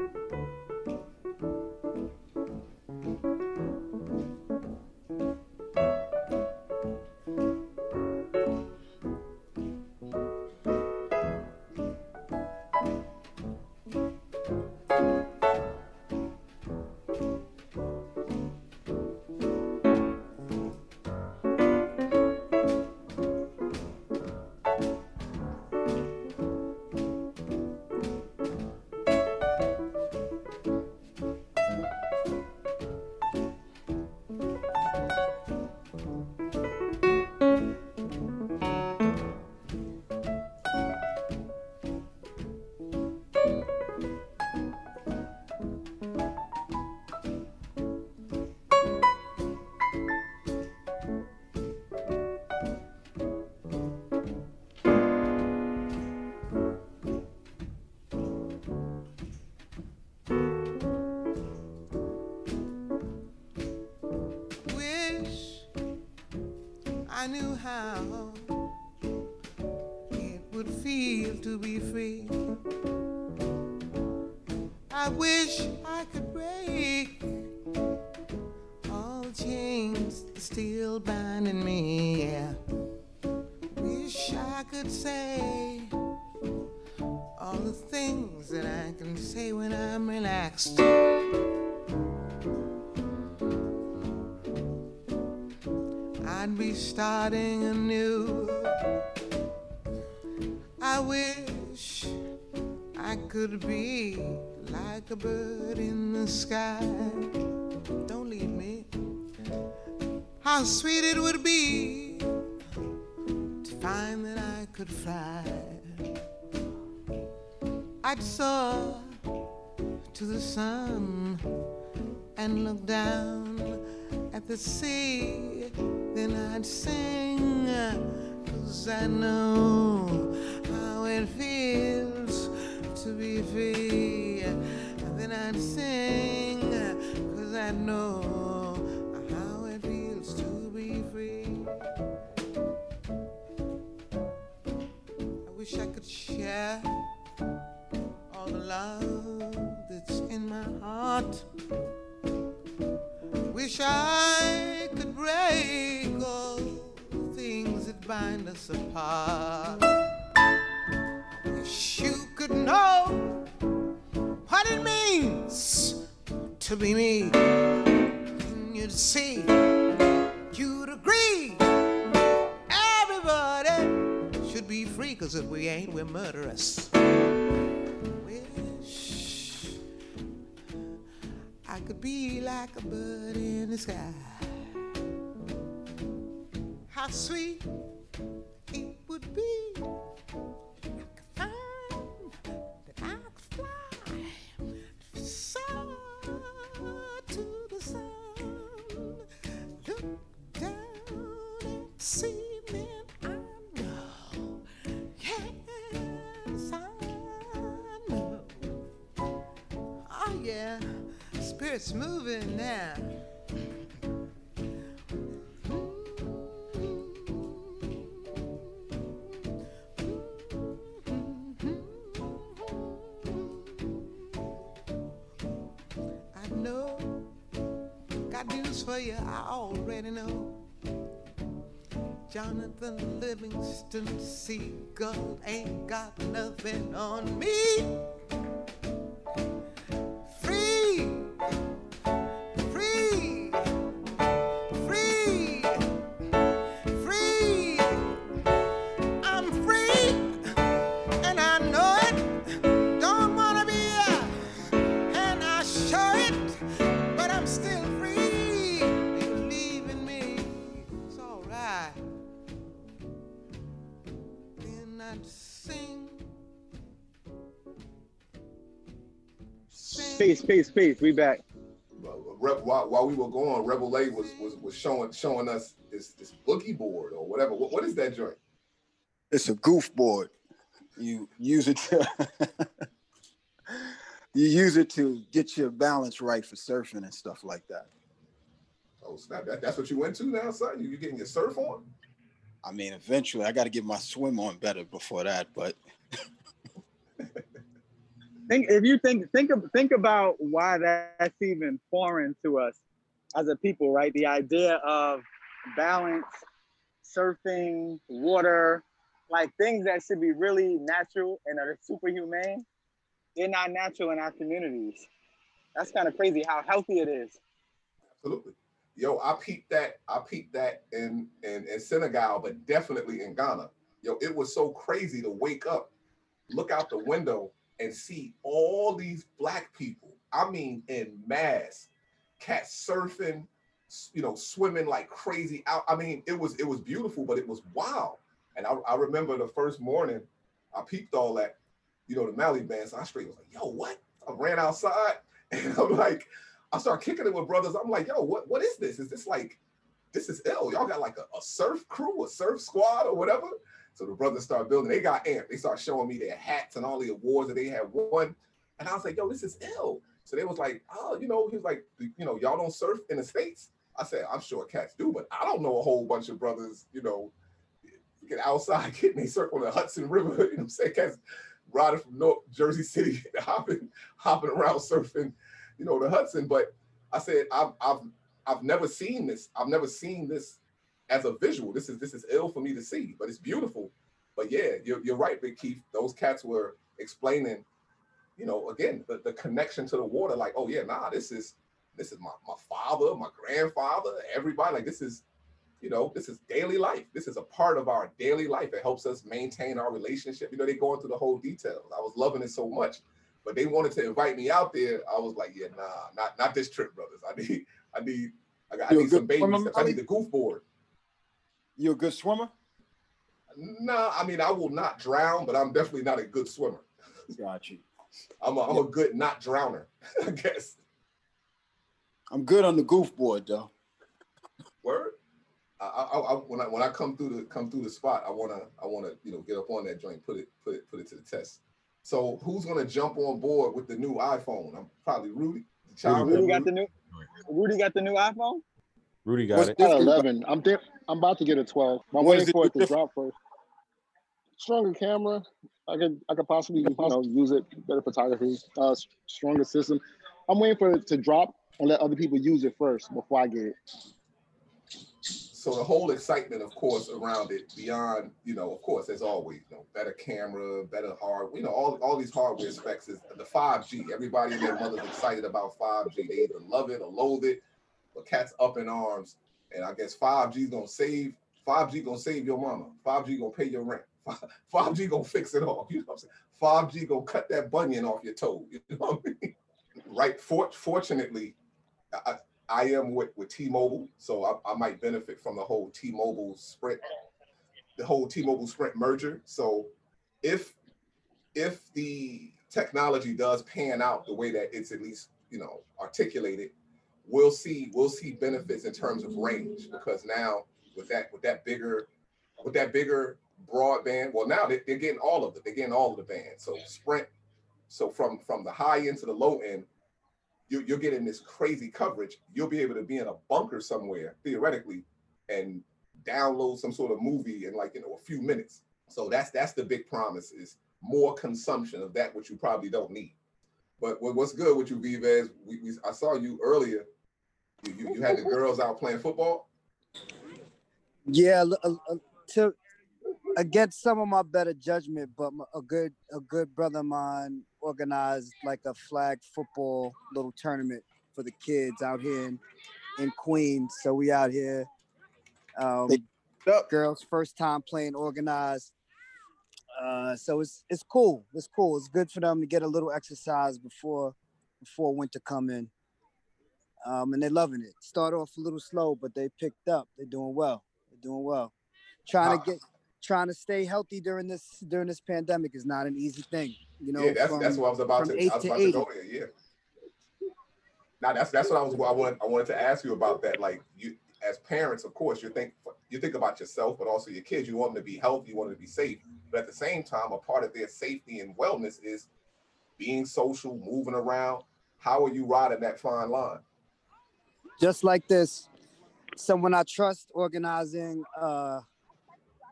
S5: quick.
S12: Could be like a bird in the sky. Don't leave me. How sweet it would be to find that I could fly. I'd soar to the sun and look down at the sea. Then I'd sing, cause I know how it feels to be free. Then I'd sing, cause I know how it feels to be free. I wish I could share all the love that's in my heart. Wish I could break all the things that bind us apart. Could know what it means to be me. And you'd see, you'd agree. Everybody should be free, cause if we ain't, we're murderous. Wish I could be like a bird in the sky. How sweet it would be Oh, spirit's moving now. I know, got news for you. I already know. Jonathan Livingston Seagull ain't got nothing on me.
S13: Peace, peace, peace. We back.
S5: While, while we were going, Rebel A was was was showing showing us this this boogie board or whatever. What, what is that joint?
S10: It's a goof board. You use it to you use it to get your balance right for surfing and stuff like that.
S5: Oh snap! That, that's what you went to now, son. You you getting your surf on?
S10: I mean, eventually I got to get my swim on better before that, but
S13: Think if you think think of think about why that's even foreign to us as a people, right? The idea of balance, surfing, water, like things that should be really natural and are super humane, they're not natural in our communities. That's kind of crazy how healthy it is.
S5: Absolutely. Yo, I peeped that. I peeped that in, in in Senegal, but definitely in Ghana. Yo, it was so crazy to wake up, look out the window, and see all these black people. I mean, in mass, cats surfing, you know, swimming like crazy out. I mean, it was it was beautiful, but it was wild. And I, I remember the first morning, I peeped all that, you know, the Mali band. So I straight was like, yo, what? I ran outside and I'm like, I start kicking it with brothers. I'm like, yo, what what is this? Is this like, this is ill? Y'all got like a, a surf crew, a surf squad, or whatever. So the brothers start building. They got amped. They start showing me their hats and all the awards that they had won. And I was like, yo, this is ill. So they was like, oh, you know, he was like, you know, y'all don't surf in the states. I said, I'm sure cats do, but I don't know a whole bunch of brothers, you know, get outside, getting they circle in the Hudson River. You know what I'm saying? Cats riding from North Jersey City, hopping, hopping around surfing, you know, the Hudson. But I said, I've I've I've never seen this. I've never seen this as a visual. This is this is ill for me to see, but it's beautiful. But yeah, you're, you're right, Big Keith. Those cats were explaining, you know, again, the, the connection to the water. Like, oh yeah, nah, this is this is my, my father, my grandfather, everybody. Like this is, you know, this is daily life. This is a part of our daily life. It helps us maintain our relationship. You know, they go into the whole details. I was loving it so much. But they wanted to invite me out there. I was like, yeah, nah, not not this trip, brothers. I need, I need, I, got, I need some baby. I need the goof board.
S10: You a good swimmer?
S5: Nah, I mean, I will not drown, but I'm definitely not a good swimmer.
S10: Got you.
S5: I'm a, I'm a good not drowner, I guess.
S10: I'm good on the goof board though.
S5: Word. I, I, I when I when I come through the come through the spot, I wanna I wanna you know get up on that joint, put it put it put it to the test. So who's gonna jump on board with the new iPhone? I'm probably Rudy. The child
S13: Rudy got the new Rudy got the new iPhone.
S8: Rudy got
S10: What's
S8: it.
S6: I got 11. I'm di- I'm about to get a 12. I'm
S10: What
S6: waiting for it to drop first. Stronger camera. I could I could possibly you know use it better photography. Uh, stronger system. I'm waiting for it to drop and let other people use it first before I get it.
S5: so the whole excitement, of course, around it, beyond, you know, of course, as always, you know, better camera, better hard, you know, all, all these hardware specs is the 5G. Everybody and their mother's excited about 5G. They either love it or loathe it, but cats up in arms. And I guess 5G is gonna save 5G gonna save your mama. 5G gonna pay your rent. 5G gonna fix it all. You know what I'm saying? 5G gonna cut that bunion off your toe. You know what I mean? Right. For, fortunately, I, I am with, with T-Mobile, so I, I might benefit from the whole T-Mobile Sprint, the whole T-Mobile Sprint merger. So if if the technology does pan out the way that it's at least you know articulated, we'll see we'll see benefits in terms of range because now with that with that bigger with that bigger broadband, well now they, they're getting all of it. They're getting all of the band. So Sprint, so from from the high end to the low end, you, you're getting this crazy coverage. You'll be able to be in a bunker somewhere theoretically and download some sort of movie in like you know a few minutes. So that's that's the big promise is more consumption of that which you probably don't need. But what's good with you, Vives? We, we I saw you earlier. You, you, you had the girls out playing football.
S14: Yeah, uh, uh, to against some of my better judgment, but m- a good a good brother of mine organized like a flag football little tournament for the kids out here in, in Queens. So we out here, um, girls first time playing organized. Uh, so it's it's cool. It's cool. It's good for them to get a little exercise before before winter come in. Um, and they're loving it. Start off a little slow, but they picked up. They're doing well. They're doing well. Trying to get trying to stay healthy during this during this pandemic is not an easy thing. You know,
S5: yeah, that's
S14: from,
S5: that's what I was about to. I was
S14: to
S5: about to go there. Yeah. Now that's that's what I was I wanted I wanted to ask you about that. Like you as parents, of course, you think you think about yourself, but also your kids. You want them to be healthy, you want them to be safe. But at the same time, a part of their safety and wellness is being social, moving around. How are you riding that fine line?
S14: Just like this someone i trust organizing uh,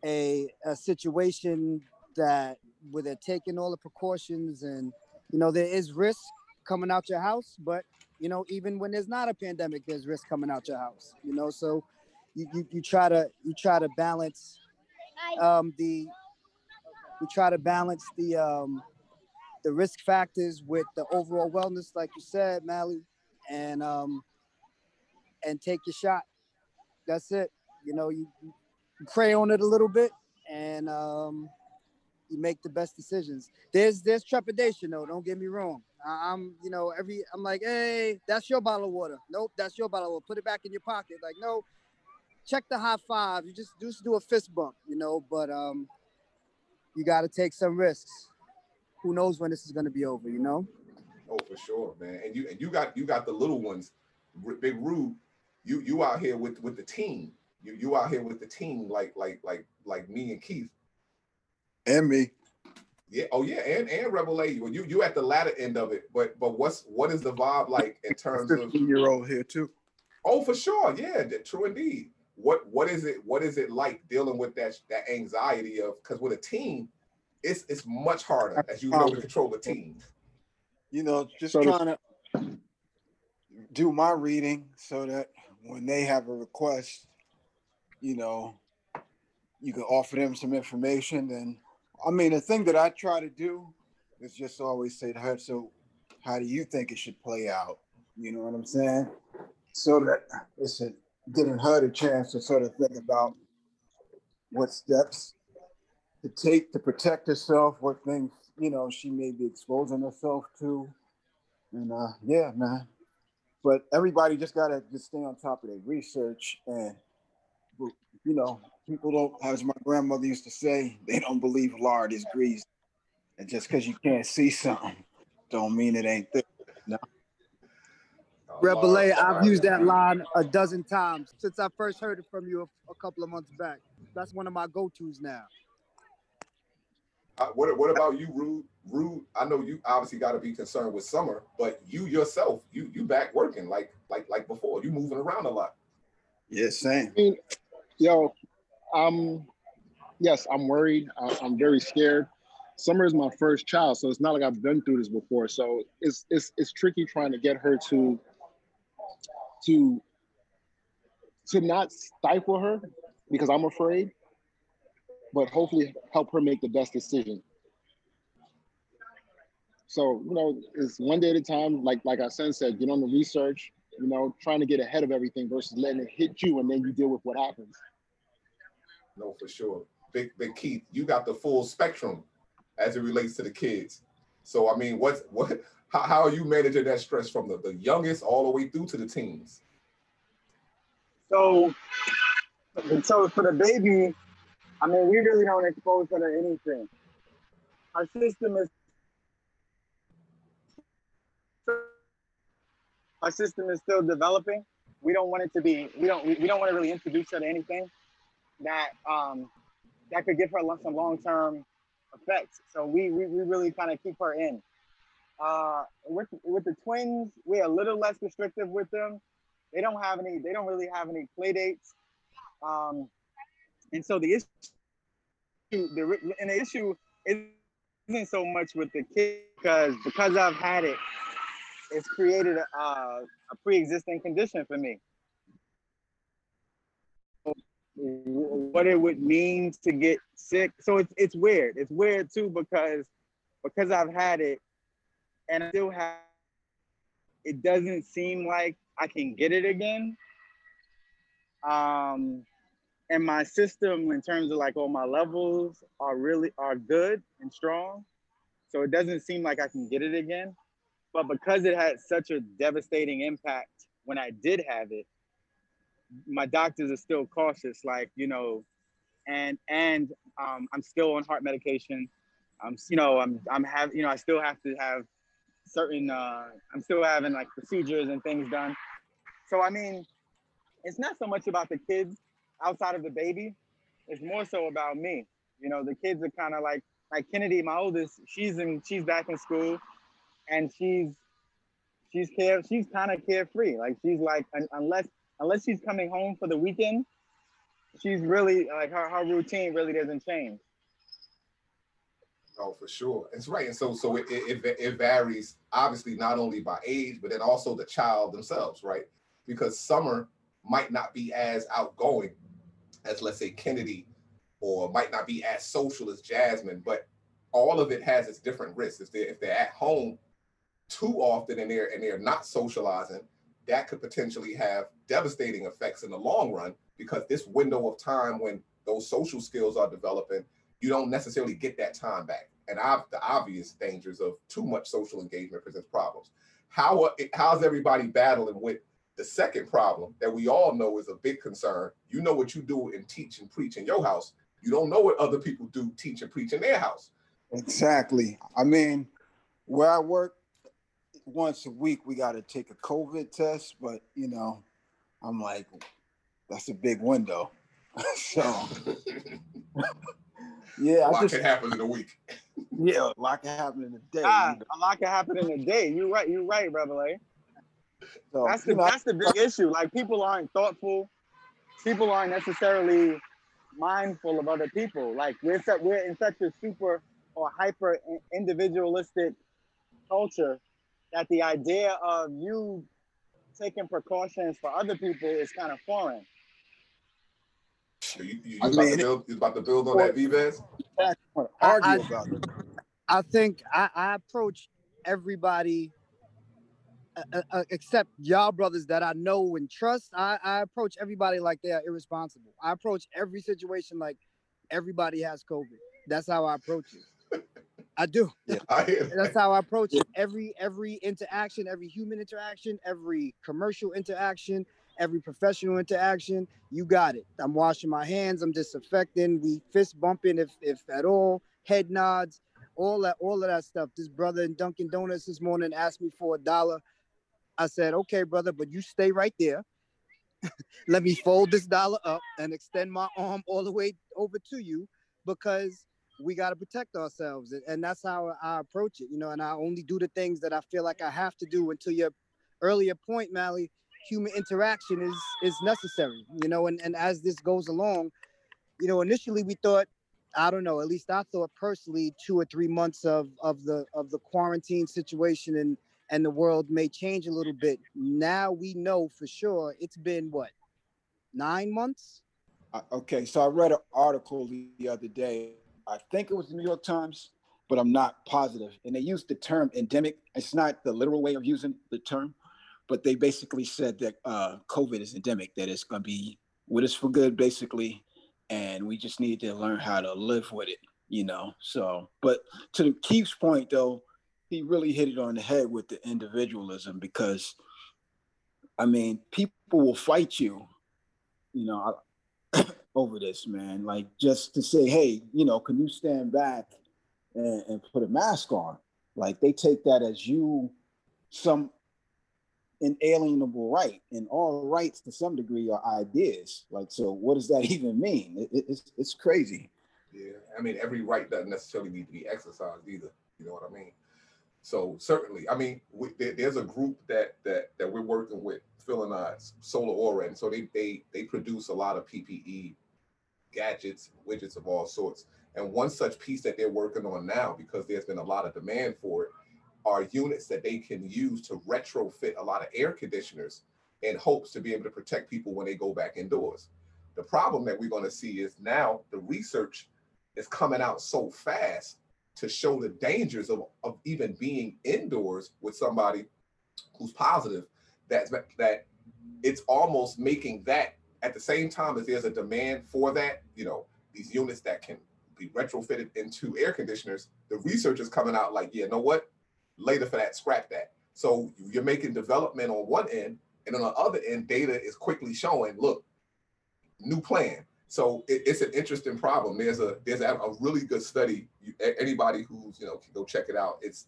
S14: a, a situation that where they're taking all the precautions and you know there is risk coming out your house but you know even when there's not a pandemic there's risk coming out your house you know? So you, you, you try to you try to balance um, the we try to balance the um, the risk factors with the overall wellness like you said Mally and um, and take your shot. That's it. You know, you, you pray on it a little bit and um, you make the best decisions. There's there's trepidation though. Don't get me wrong. I, I'm you know every I'm like, hey, that's your bottle of water. Nope, that's your bottle of water. Put it back in your pocket. Like no, check the high five. You just just do a fist bump. You know, but um, you got to take some risks. Who knows when this is gonna be over? You know.
S5: Oh, for sure, man. And you and you got you got the little ones, Big Rude. You you out here with with the team. You you out here with the team like like like like me and Keith.
S10: And me.
S5: Yeah. Oh yeah. And and Rebel A. Well, you you at the latter end of it. But but what's what is the vibe like in terms of?
S10: Fifteen year old here too.
S5: Oh, for sure. Yeah. th- True indeed. What what is it? What is it like dealing with that that anxiety of? Because with a team, it's it's much harder as you know to control a team.
S10: You know, just
S5: So
S10: trying to do my reading so that when they have a request, you know, you can offer them some information. And I mean, the thing that I try to do is just always say to her, so how do you think it should play out? You know what I'm saying? So that it's a, giving her the chance to sort of think about what steps to take to protect herself, what things, you know, she may be exposing herself to. And uh yeah, man. But everybody just gotta just stay on top of their research and you know, people don't as my grandmother used to say, they don't believe lard is greased. And just because you can't see something, don't mean it ain't there. No.
S14: Rebel A, I've used that line a dozen times since I first heard it from you a, a couple of months back. That's one of my go-tos now.
S5: Uh, what what about you, Rude? Rude, I know you obviously got to be concerned with summer, but you yourself, you you back working like like like before. You moving around a lot.
S10: Yes, same.
S6: I mean, yo, um, yes, I'm worried. I, I'm very scared. Summer is my first child, so it's not like I've been through this before. So it's it's it's tricky trying to get her to to to not stifle her because I'm afraid, but hopefully help her make the best decision. So you know, it's one day at a time. Like like our son said, get on the research. You know, trying to get ahead of everything versus letting it hit you and then you deal with what happens.
S5: No, for sure. Big Big Keith, you got the full spectrum as it relates to the kids. So I mean, what's what? How, how are you managing that stress from the, the youngest all the way through to the teens?
S13: So, so for the baby, I mean, we really don't expose her to anything. Our system is our system is still developing. We don't want it to be. We don't. We, we don't want to really introduce her to anything that um that could give her some long term effects. So we we, we really kind of keep her in. Uh, with with the twins, we're a little less restrictive with them. They don't have any. They don't really have any play dates. Um, and so the issue, the and the issue isn't so much with the kid because because I've had it, it's created a, a pre-existing condition for me. What it would mean to get sick. So it's it's weird. It's weird too because because I've had it and I still have it doesn't seem like I can get it again. Um and my system in terms of like all my levels are really are good and strong. So it doesn't seem like I can get it again. But because it had such a devastating impact when I did have it, my doctors are still cautious, like, you know, and and um, I'm still on heart medication. I'm, you know, I'm I'm have, you know, I still have to have certain. Uh, I'm still having like procedures and things done. So I mean, it's not so much about the kids outside of the baby. It's more so about me. You know, the kids are kind of like like Kennedy, my oldest. She's in. She's back in school, and she's she's care. She's kind of carefree. Like she's like un- unless unless she's coming home for the weekend, she's really like her her routine really doesn't change.
S5: Oh, for sure. It's right. And so so it, it, it- it varies obviously not only by age, but then also the child themselves, right? Because Summer might not be as outgoing as let's say Kennedy, or might not be as social as Jasmine, but all of it has its different risks. If they're if they're at home too often and they're and they're not socializing, that could potentially have devastating effects in the long run because this window of time when those social skills are developing, you don't necessarily get that time back. And ob- the obvious dangers of too much social engagement presents problems. How are- how's everybody battling with the second problem that we all know is a big concern? You know what you do and teach and preach in your house. You don't know what other people do, teach and preach in their house.
S10: Exactly. I mean, where I work, once a week we got to take a COVID test, but you know, I'm like, that's a big window. so, yeah,
S5: A
S10: I
S5: lot
S10: just
S5: can happen in a week.
S10: yeah, a lot can happen in a day.
S13: Ah,
S10: you know.
S13: a lot can happen in a day. You're right. You're right, Rebel A.
S10: So,
S13: That's the
S10: you know,
S13: that's the big issue. Like people aren't thoughtful. People aren't necessarily mindful of other people. Like we're such, we're in such a super or hyper individualistic culture that the idea of you taking precautions for other people is kind of foreign.
S5: So you, you, you
S10: I
S5: about,
S10: mean,
S5: to build, you about to build on that, Vivez?
S10: I
S14: I-
S10: argue
S14: I-
S10: about it.
S14: I think I, I approach everybody, uh, uh, uh, except y'all brothers that I know and trust. I, I approach everybody like they are irresponsible. I approach every situation like everybody has COVID. That's how I approach it. I do.
S5: Yeah, I.
S14: That's how I approach it. Every every interaction, every human interaction, every commercial interaction, every professional interaction, you got it. I'm washing my hands. I'm disinfecting. We fist bumping if if at all. Head nods. All that all of that stuff. This brother in Dunkin' Donuts this morning asked me for a dollar. I said, okay, brother, but you stay right there. Let me fold this dollar up and extend my arm all the way over to you because we got to protect ourselves and, that's how i approach it you know and i only do the things that i feel like i have to do until your earlier point mally human interaction is is necessary you know and, and as this goes along you know initially we thought i don't know at least i thought personally two or three months of of the of the quarantine situation and and the world may change a little bit now we know for sure it's been what nine months
S10: Uh, okay, so I read an article the, the other day. I think it was the New York Times, but I'm not positive. And they used the term endemic. It's not the literal way of using the term, but they basically said that uh, COVID is endemic, that it's going to be with us for good, basically. And we just need to learn how to live with it, you know? So, but to Keith's point, though, he really hit it on the head with the individualism because, I mean, people will fight you, you know, over this, man. Like just to say, hey, you know, can you stand back and, and put a mask on? Like they take that as you some inalienable right, and all rights to some degree are ideas. Like, so what does that even mean? It, it- it's it's crazy.
S5: Yeah, I mean, every right doesn't necessarily need to be exercised either. You know what I mean? So certainly, I mean, we, there, there's a group that that that we're working with, Phil and I, Solar Aura, and so they they they produce a lot of PPE gadgets, widgets of all sorts. And one such piece that they're working on now, because there's been a lot of demand for it, are units that they can use to retrofit a lot of air conditioners in hopes to be able to protect people when they go back indoors. The problem that we're going to see is now the research is coming out so fast to show the dangers of, of even being indoors with somebody who's positive that that it's almost making that at the same time as there's a demand for that, you know, these units that can be retrofitted into air conditioners, the research is coming out like, yeah, know what? Later for that, scrap that. So you're making development on one end, and on the other end, data is quickly showing, look, new plan. So it, it's an interesting problem. There's a there's a, a really good study. You, anybody who's you know can go check it out. It's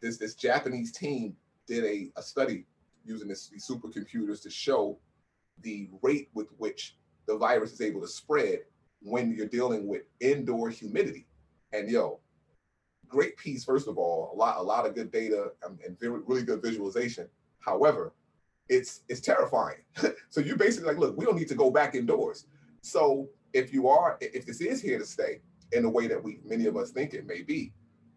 S5: this this Japanese team did a, a study using this, these supercomputers to show the rate with which the virus is able to spread when you're dealing with indoor humidity. And yo, great piece, first of all, a lot, a lot of good data um, and very, really good visualization. However, it's it's terrifying. so you're basically like, look, we don't need to go back indoors. So if you are, if this is here to stay in the way that we many of us think it may be,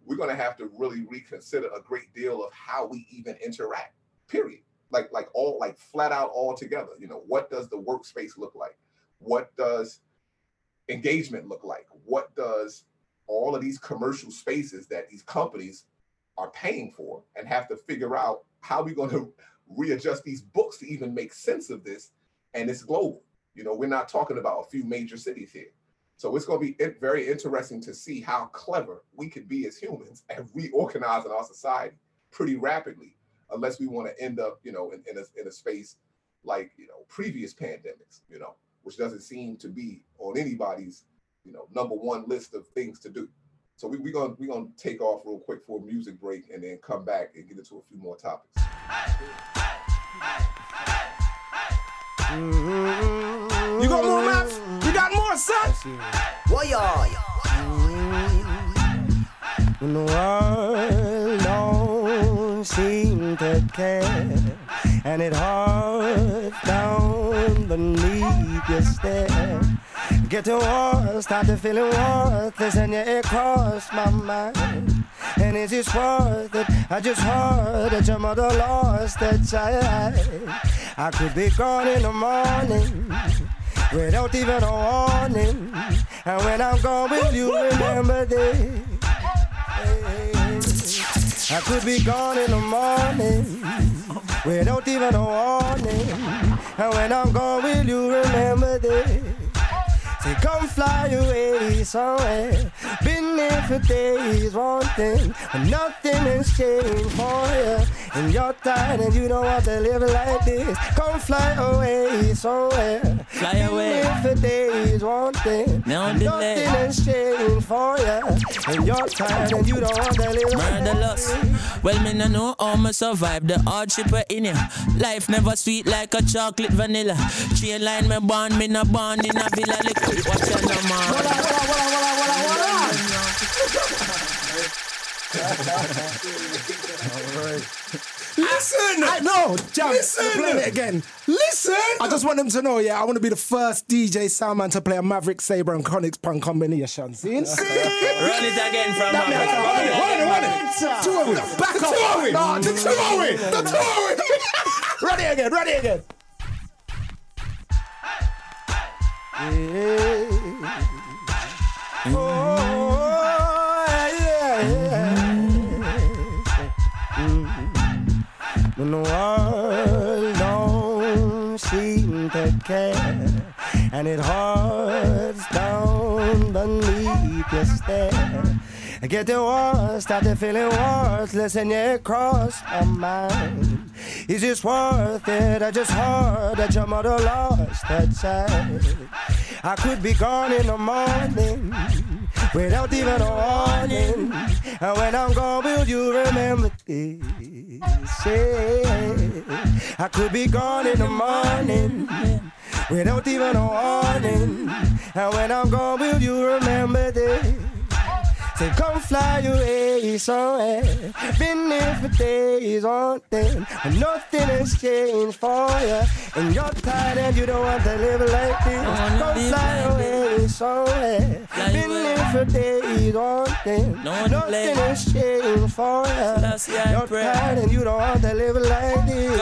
S5: we're going to have to really reconsider a great deal of how we even interact. Period. Like like all like flat out all together. You know, what does the workspace look like? What does engagement look like? What does all of these commercial spaces that these companies are paying for and have to figure out how we're going to readjust these books to even make sense of this and it's global you know we're not talking about a few major cities here. So it's going to be very interesting to see how clever we could be as humans and reorganize in our society pretty rapidly unless we want to end up you know in, in, a, in a space like you know previous pandemics you know which doesn't seem to be on anybody's you know number one list of things to do. So we, we're gonna we're gonna take off real quick for a music break and then come back and get into a few more topics.
S15: You got more maps? More,
S16: y'all? Mm-hmm. When the world don't seem to care And it hurts down beneath your stare. Get to war, start to feeling worthless And yeah, it crossed my mind. And is it worth it? I just heard that your mother lost a child. I could be gone in the morning Without even a warning And when I'm gone, will you remember this? I could be gone in the morning without even a warning. And when I'm gone, will you remember this? Say, come fly away somewhere. Been there for days, one thing, but nothing has changed for you. And you're tired and you don't want to live like this. Come fly away somewhere.
S17: Fly
S16: Been
S17: away.
S16: there for days, one thing,
S17: No
S16: nothing has changed for you. And you're tired and you don't want to live like
S17: Murderless. Well, me no know how me survive the hardship we in here. Life never sweet like a chocolate vanilla. Chain line me born, me no born in a villa. Lick watch out no man.
S15: Listen!
S18: I know, Jam.
S15: Listen!
S18: Play it again.
S15: Listen!
S18: I just want them to know, yeah, I want to be the first DJ Soundman to play a Maverick Sabre and Chronixx Punk combination. See?
S17: Run it again from
S18: That
S17: Maverick.
S18: Two of it. Back
S15: The
S18: up.
S15: two of it.
S18: No,
S15: The two of it. The two of it.
S18: Ready again, ready again.
S16: Oh, When the world don't seem to care. And it hurts down beneath your stare get the worst, start to feeling worthless And yeah, it my mind Is this worth it? I just heard that your mother lost her child I could be gone in the morning without even a warning. And when I'm gone, will you remember this? Yeah. I could be gone in the morning without even a warning. And when I'm gone, will you remember this? Say, come fly away somewhere. Been there for days, on thing, but nothing has changed for you. And you're tired and you don't want to live like this. Come fly away somewhere. Been there for days, one thing, nothing has changed for you. You're tired and you don't want to live like this.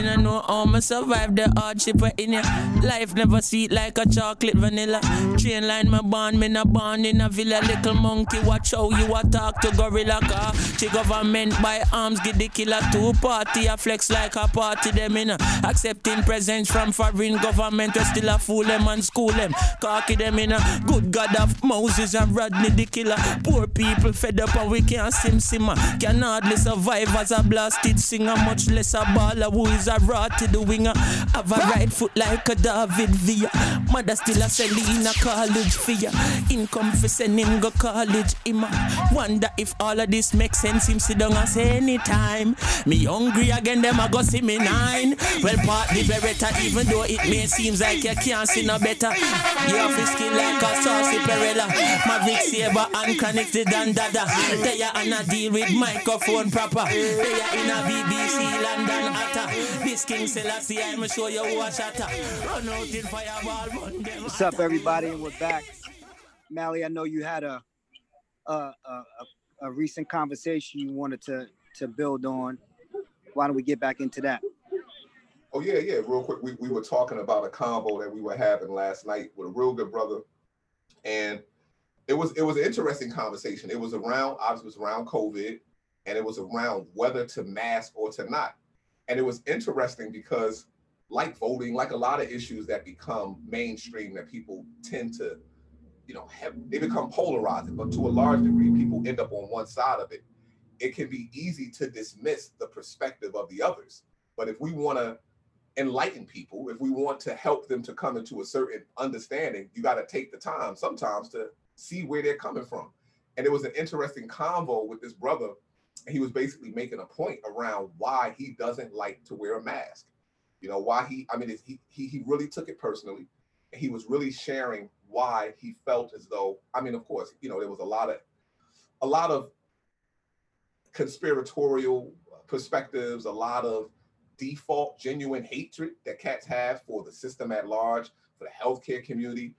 S17: Me no know how me survive the hardship in here. Life never sweet like a chocolate vanilla. Train line me born, me no born in a villa. Little monkey, watch how you a talk to gorilla car. The government by arms give the killer two party. I flex like a party them in. Accepting presents from foreign government. We still a fool them and school them. Cocky them in. Good God of Moses and Rodney the killer. Poor people fed up and we can't sim simmer. Can hardly survive as a blasted singer, much less a baller who is Maserati the winger. Uh, have a right foot like a David Villa. Mother still a Selena college fee. Income for send him go college. Him a wonder if all of this makes sense. Him sit down and say anytime. Me hungry again, them a go see me nine. Well, part the beretta, even though it may seem like you can't see no better. You have to skin like a saucy perella. Mavic Saber and connected and dada. They are on a deal with microphone proper. They are in a BBC London atta. This King Selassie, I'ma show you who a shatter. Run out in fireball, run them.
S14: What's up, everybody? And we're back. Mally, I know you had a a, a, a, a recent conversation you wanted to to build on. Why don't we get back into that?
S5: Oh yeah, yeah. Real quick, we, we were talking about a combo that we were having last night with a real good brother, and it was it was an interesting conversation. It was around obviously it was around COVID, and it was around whether to mask or to not. And it was interesting because, like voting, like a lot of issues that become mainstream that people tend to, you know, have they become polarizing. But to a large degree, people end up on one side of it. It can be easy to dismiss the perspective of the others. But if we want to enlighten people, if we want to help them to come into a certain understanding, you got to take the time sometimes to see where they're coming from. And it was an interesting convo with this brother. He was basically making a point around why he doesn't like to wear a mask. You know, why he, I mean, he, he, he really took it personally. He was really sharing why he felt as though, I mean, of course, you know, there was a lot of, a lot of conspiratorial perspectives, a lot of default genuine hatred that cats have for the system at large, for the healthcare community,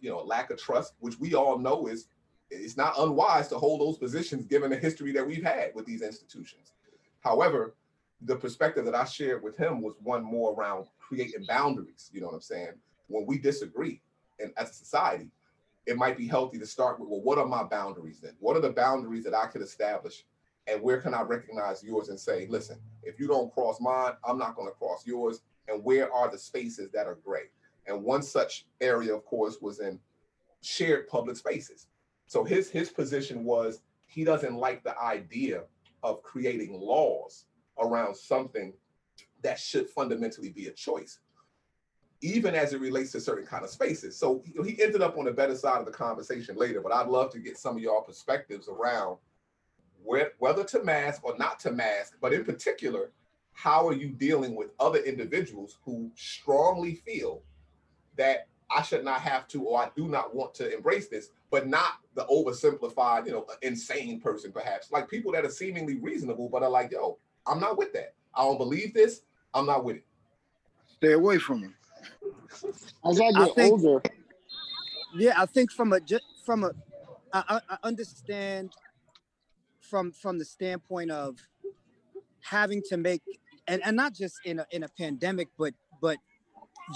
S5: you know, a lack of trust, which we all know is it's not unwise to hold those positions given the history that we've had with these institutions. However, the perspective that I shared with him was one more around creating boundaries. You know what I'm saying? When we disagree, and as a society, it might be healthy to start with, well, what are my boundaries then? What are the boundaries that I could establish? And where can I recognize yours and say, listen, if you don't cross mine, I'm not going to cross yours. And where are the spaces that are gray? And one such area, of course, was in shared public spaces. So his his position was he doesn't like the idea of creating laws around something that should fundamentally be a choice, even as it relates to certain kind of spaces. So he, ended up on the better side of the conversation later, but I'd love to get some of y'all perspectives around where, whether to mask or not to mask, but in particular, how are you dealing with other individuals who strongly feel that I should not have to, or I do not want to embrace this, but not the oversimplified, you know, insane person, perhaps. Like people that are seemingly reasonable, but are like, yo, I'm not with that. I don't believe this. I'm not with it.
S6: Stay away from him. As I
S14: I
S6: get
S14: think-
S6: older,
S14: Yeah, I think from a ju- from a I, I I understand from from the standpoint of having to make and, and not just in a in a pandemic, but but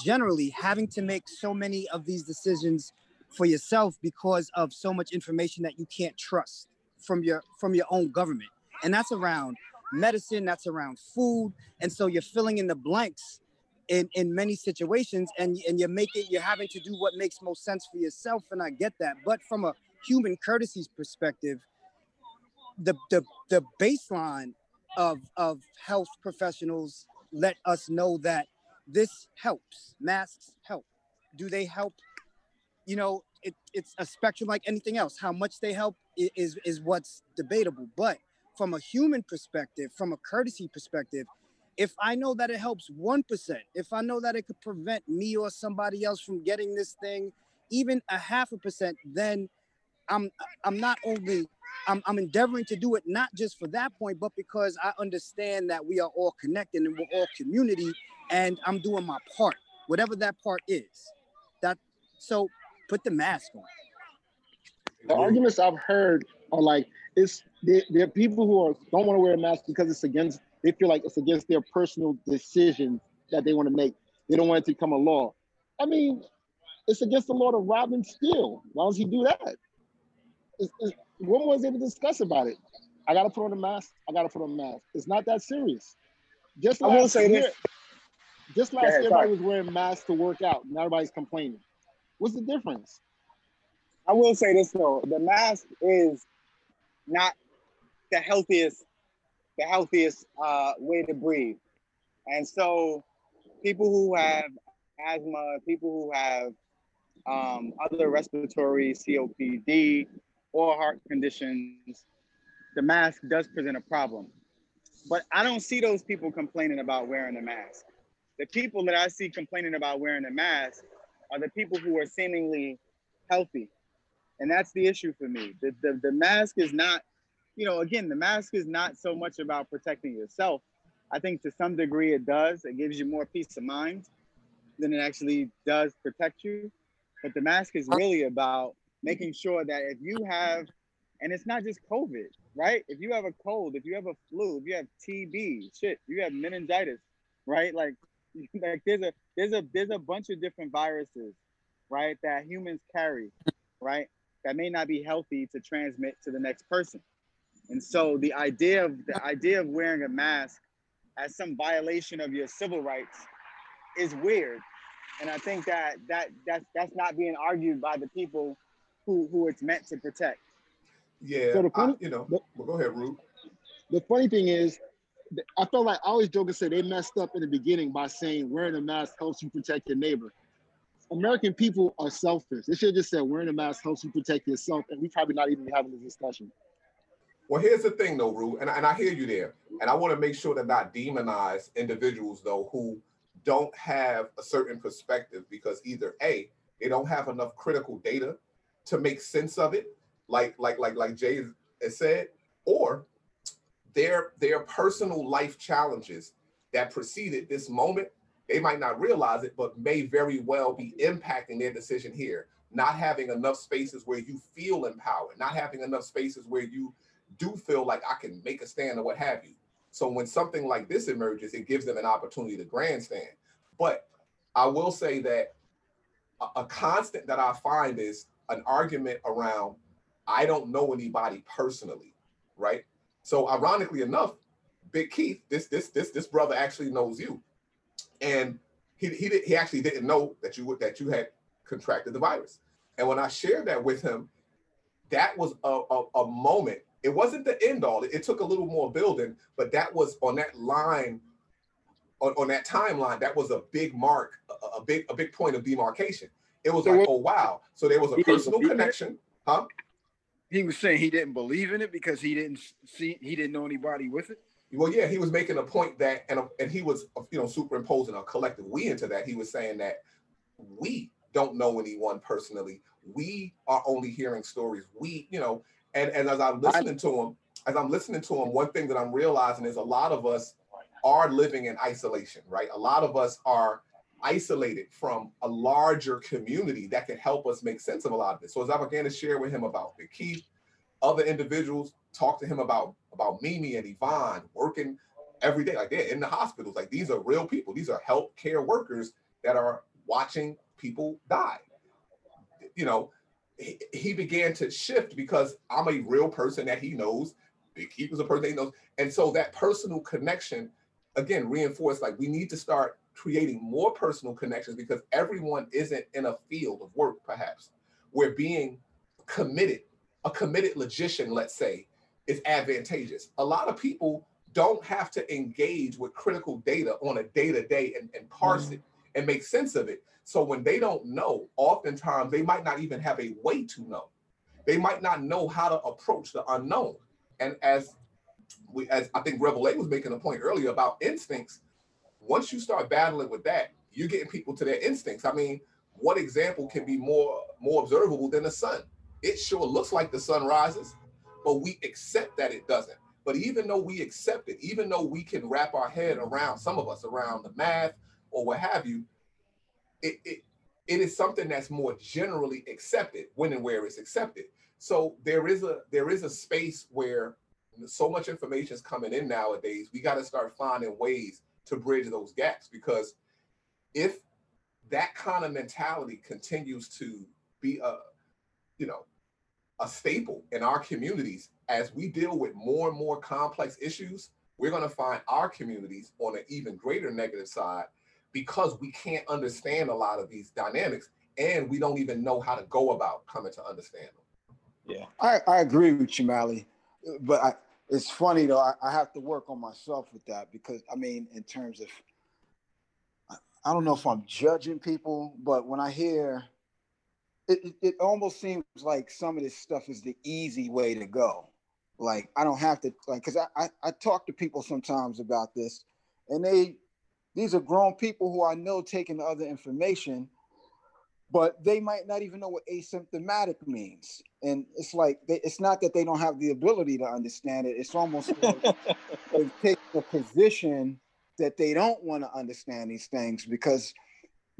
S14: generally having to make so many of these decisions for yourself because of so much information that you can't trust from your from your own government. And that's around medicine, that's around food. And so you're filling in the blanks in, in many situations and, and you're making you're having to do what makes most sense for yourself. And I get that. But from a human courtesies perspective, the the the baseline of of health professionals let us know that this helps. Masks help. Do they help? You know, it, it's a spectrum like anything else. How much they help is is what's debatable. But from a human perspective, from a courtesy perspective, if I know that it helps one percent, if I know that it could prevent me or somebody else from getting this thing, even a half a percent, then I'm I'm not only I'm, I'm endeavoring to do it not just for that point, but because I understand that we are all connected and we're all community, and I'm doing my part, whatever that part is. That so put the mask on.
S6: the arguments I've heard are like it's there, there are people who are don't want to wear a mask because it's against they feel like it's against their personal decision that they want to make. They don't want it to become a law. I mean, it's against the law to rob and steal. Why does he do that? It's, it's, what is there to discuss about it? I gotta put on a mask. I gotta put on a mask. It's not that serious. Just
S13: I will
S6: last
S13: say
S6: year,
S13: this.
S6: just last
S13: ahead, sorry.
S6: everybody was wearing masks to work out. Now everybody's complaining. What's the difference?
S13: I will say this though: the mask is not the healthiest, the healthiest uh, way to breathe. And so people who have asthma, people who have um, other respiratory COPD or heart conditions, the mask does present a problem. But I don't see those people complaining about wearing a mask. The people that I see complaining about wearing a mask are the people who are seemingly healthy. And that's the issue for me. The, the, the mask is not, you know, again, the mask is not so much about protecting yourself. I think to some degree it does. It gives you more peace of mind than it actually does protect you. But the mask is really about making sure that if you have, and it's not just COVID, right? If you have a cold, if you have a flu, if you have TB, shit, you have meningitis, right? Like, like there's a there's a there's a bunch of different viruses, right, that humans carry, right, that may not be healthy to transmit to the next person. And so the idea of the idea of wearing a mask as some violation of your civil rights is weird. And I think that that that's that's not being argued by the people who who it's meant to protect.
S5: Yeah,
S6: So the
S5: I- you know. Well, go ahead, Rube.
S6: The funny thing is, I felt like I always joke and say they messed up in the beginning by saying wearing a mask helps you protect your neighbor. American people are selfish. They should have just said wearing a mask helps you protect yourself, and we probably not even be having this discussion.
S5: Well, here's the thing, though, Rue, and, and I hear you there. And I want to make sure to not demonize individuals, though, who don't have a certain perspective because either A, they don't have enough critical data to make sense of it, like like like like Jay has said, or their their personal life challenges that preceded this moment, they might not realize it, but may very well be impacting their decision here. Not having enough spaces where you feel empowered, not having enough spaces where you do feel like I can make a stand or what have you. So when something like this emerges, it gives them an opportunity to grandstand. But I will say that a, a constant that I find is an argument around I don't know anybody personally, right? So ironically enough, Big Keith, this this this this brother actually knows you, and he he did, he actually didn't know that you would that you had contracted the virus. And when I shared that with him, that was a, a, a moment. It wasn't the end all. It, it took a little more building, but that was on that line, on, on that timeline, that was a big mark, a, a big, a big point of demarcation. It was
S10: So
S5: like, oh wow. So there was a personal connection. Huh?
S10: He was saying he didn't believe in it because he didn't see he didn't know anybody with it.
S5: Well, yeah, he was making a point that, and and he was, uh, you know, superimposing a collective we into that. He was saying that we don't know anyone personally. We are only hearing stories. We, you know, and and as I'm listening to him, as I'm listening to him, one thing that I'm realizing is a lot of us are living in isolation, right? A lot of us are isolated from a larger community that can help us make sense of a lot of this. So as I began to share with him about Big Keith, other individuals talk to him about about Mimi and Yvonne working every day, like they're in the hospitals. Like these are real people. These are healthcare workers that are watching people die. You know, he, he began to shift because I'm a real person that he knows. Big Keith was a person he knows, and so that personal connection again reinforced. Like we need to start creating more personal connections because everyone isn't in a field of work, perhaps, where being committed, a committed logician, let's say, is advantageous. A lot of people don't have to engage with critical data on a day to day and and parse it mm-hmm. and make sense of it. So when they don't know, oftentimes they might not even have a way to know. They might not know how to approach the unknown. And as we, as I think Rebel A was making a point earlier about instincts, once you start battling with that, you're getting people to their instincts. I mean, what example can be more more observable than the sun? It sure looks like the sun rises, but we accept that it doesn't. But even though we accept it, even though we can wrap our head around some of us around the math or what have you, it, it it is something that's more generally accepted when and where it's accepted. So there is a there is a space where so much information is coming in nowadays. We got to start finding ways to bridge those gaps because if that kind of mentality continues to be a you know a staple in our communities as we deal with more and more complex issues we're going to find our communities on an even greater negative side because we can't understand a lot of these dynamics and we don't even know how to go about coming to understand them
S10: Yeah, I, I agree with you, Mally. But I, it's funny though. I, I have to work on myself with that because I mean, in terms of I don't know if I'm judging people, but when I hear it, it, it almost seems like some of this stuff is the easy way to go. Like I don't have to like because I, I I talk to people sometimes about this, and they these are grown people who I know taking other information, but they might not even know what asymptomatic means. And it's like they, it's not that they don't have the ability to understand it. It's almost like they take a position that they don't want to understand these things because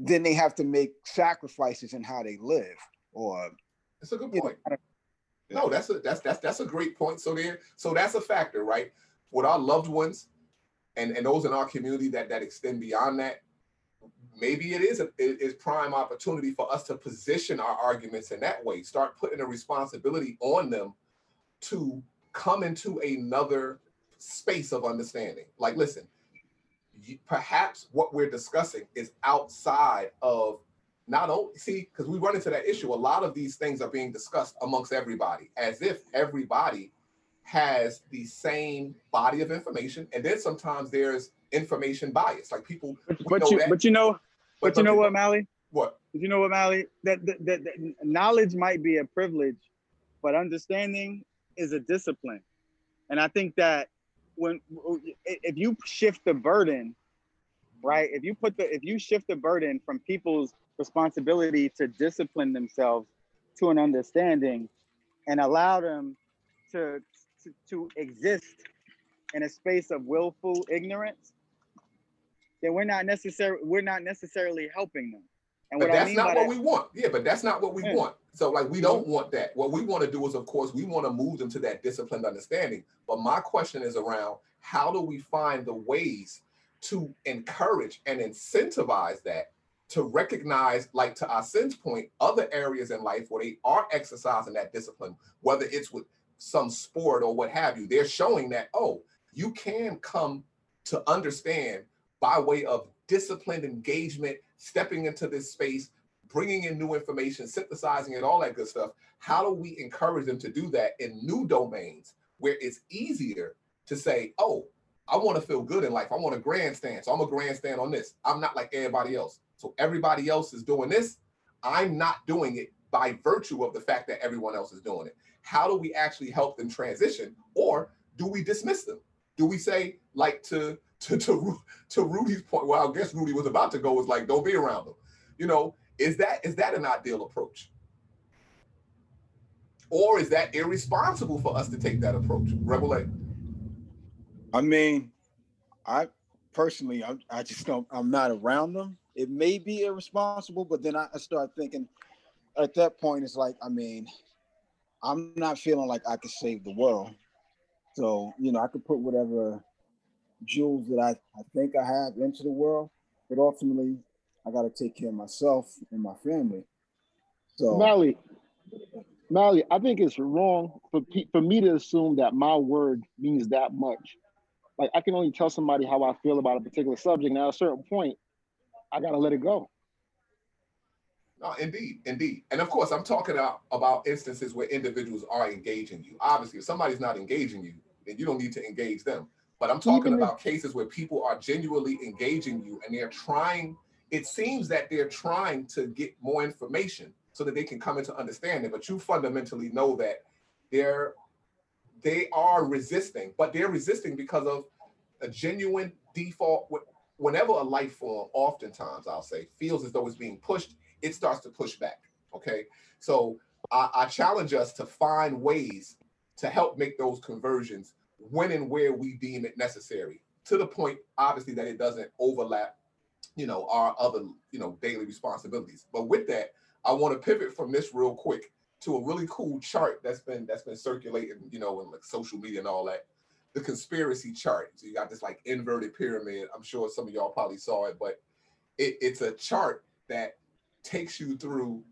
S10: then they have to make sacrifices in how they live. Or
S5: That's a good point. No, that's a that's that's that's a great point. So there, so that's a factor, right? With our loved ones, and and those in our community that that extend beyond that, maybe it is a it is prime opportunity for us to position our arguments in that way. Start putting a responsibility on them to come into another space of understanding. Like, listen, you- perhaps what we're discussing is outside of not only see because we run into that issue a lot of these things are being discussed amongst everybody as if everybody has the same body of information and then sometimes there's information bias like people
S13: But you,
S5: that,
S13: but you know,
S5: but
S13: but you know
S5: some
S13: what,
S5: people-
S13: Mally?
S5: what
S13: But you know what, Mally? That, that, that, that knowledge might be a privilege, but understanding is a discipline. And I think that when if you shift the burden, right? If you put the if you shift the burden from people's responsibility to discipline themselves to an understanding and allow them to to, to exist in a space of willful ignorance, then we're not necessarily we're not necessarily helping them. And
S5: but
S13: what I
S5: that's
S13: mean
S5: not what
S13: that-
S5: we want. Yeah, but that's not what we
S13: Yeah.
S5: want. So like we mm-hmm. don't want that. What we want to do is of course we want to move them to that disciplined understanding. But my question is around how do we find the ways to encourage and incentivize that to recognize like to our sense point other areas in life where they are exercising that discipline whether it's with some sport or what have you they're showing that oh you can come to understand by way of disciplined engagement, stepping into this space, bringing in new information, synthesizing it, all that good stuff. How do we encourage them to do that in new domains where it's easier to say, oh, I want to feel good in life. I want a grandstand. So I'm a grandstand on this. I'm not like everybody else. So everybody else is doing this. I'm not doing it by virtue of the fact that everyone else is doing it. How do we actually help them transition? Or do we dismiss them? Do we say, like to to to, to Rudy's point, well, I guess Rudy was about to go, was like, don't be around them. You know, is that is that an ideal approach? Or is that irresponsible for us to take that approach? Rebel A.
S10: I mean, I personally, I, I just don't, I'm not around them. It may be irresponsible, but then I, start thinking at that point, it's like, I mean, I'm not feeling like I could save the world. So, you know, I could put whatever jewels that I, I think I have into the world, but ultimately, I got to take care of myself and my family. So,
S6: Mally, Mally, I think it's wrong for pe- for me to assume that my word means that much. Like I can only tell somebody how I feel about a particular subject, and at a certain point, I gotta let it go.
S5: No, indeed, indeed. And of course, I'm talking about, about instances where individuals are engaging you. Obviously, if somebody's not engaging you, then you don't need to engage them. But I'm talking
S6: Even if-
S5: about cases where people are genuinely engaging you and they're trying, it seems that they're trying to get more information so that they can come into understanding. But you fundamentally know that they're they are resisting, but they're resisting because of a genuine default. Whenever a life form, oftentimes I'll say, feels as though it's being pushed, it starts to push back. Okay. So I, I challenge us to find ways to help make those conversions when and where we deem it necessary to the point, obviously, that it doesn't overlap, you know, our other, you know, daily responsibilities. But with that, I want to pivot from this real quick to a really cool chart that's been that's been circulating, you know, in like social media and all that. The conspiracy chart. So you got this like inverted pyramid. I'm sure some of y'all probably saw it, but it, it's a chart that takes you through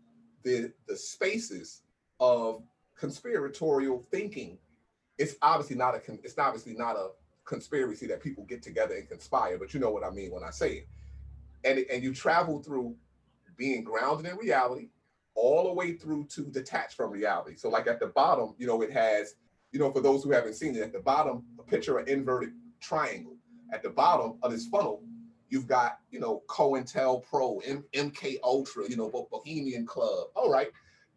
S5: the the spaces of conspiratorial thinking. It's obviously not a it's obviously not a conspiracy that people get together and conspire, but you know what I mean when I say it. And and you travel through being grounded in reality all the way through to detached from reality. So like at the bottom, you know, it has, you know, for those who haven't seen it, at the bottom, a picture of inverted triangle. At the bottom of this funnel, You've got, you know, COINTELPRO, M- MK Ultra, you know, Bohemian Club. All right.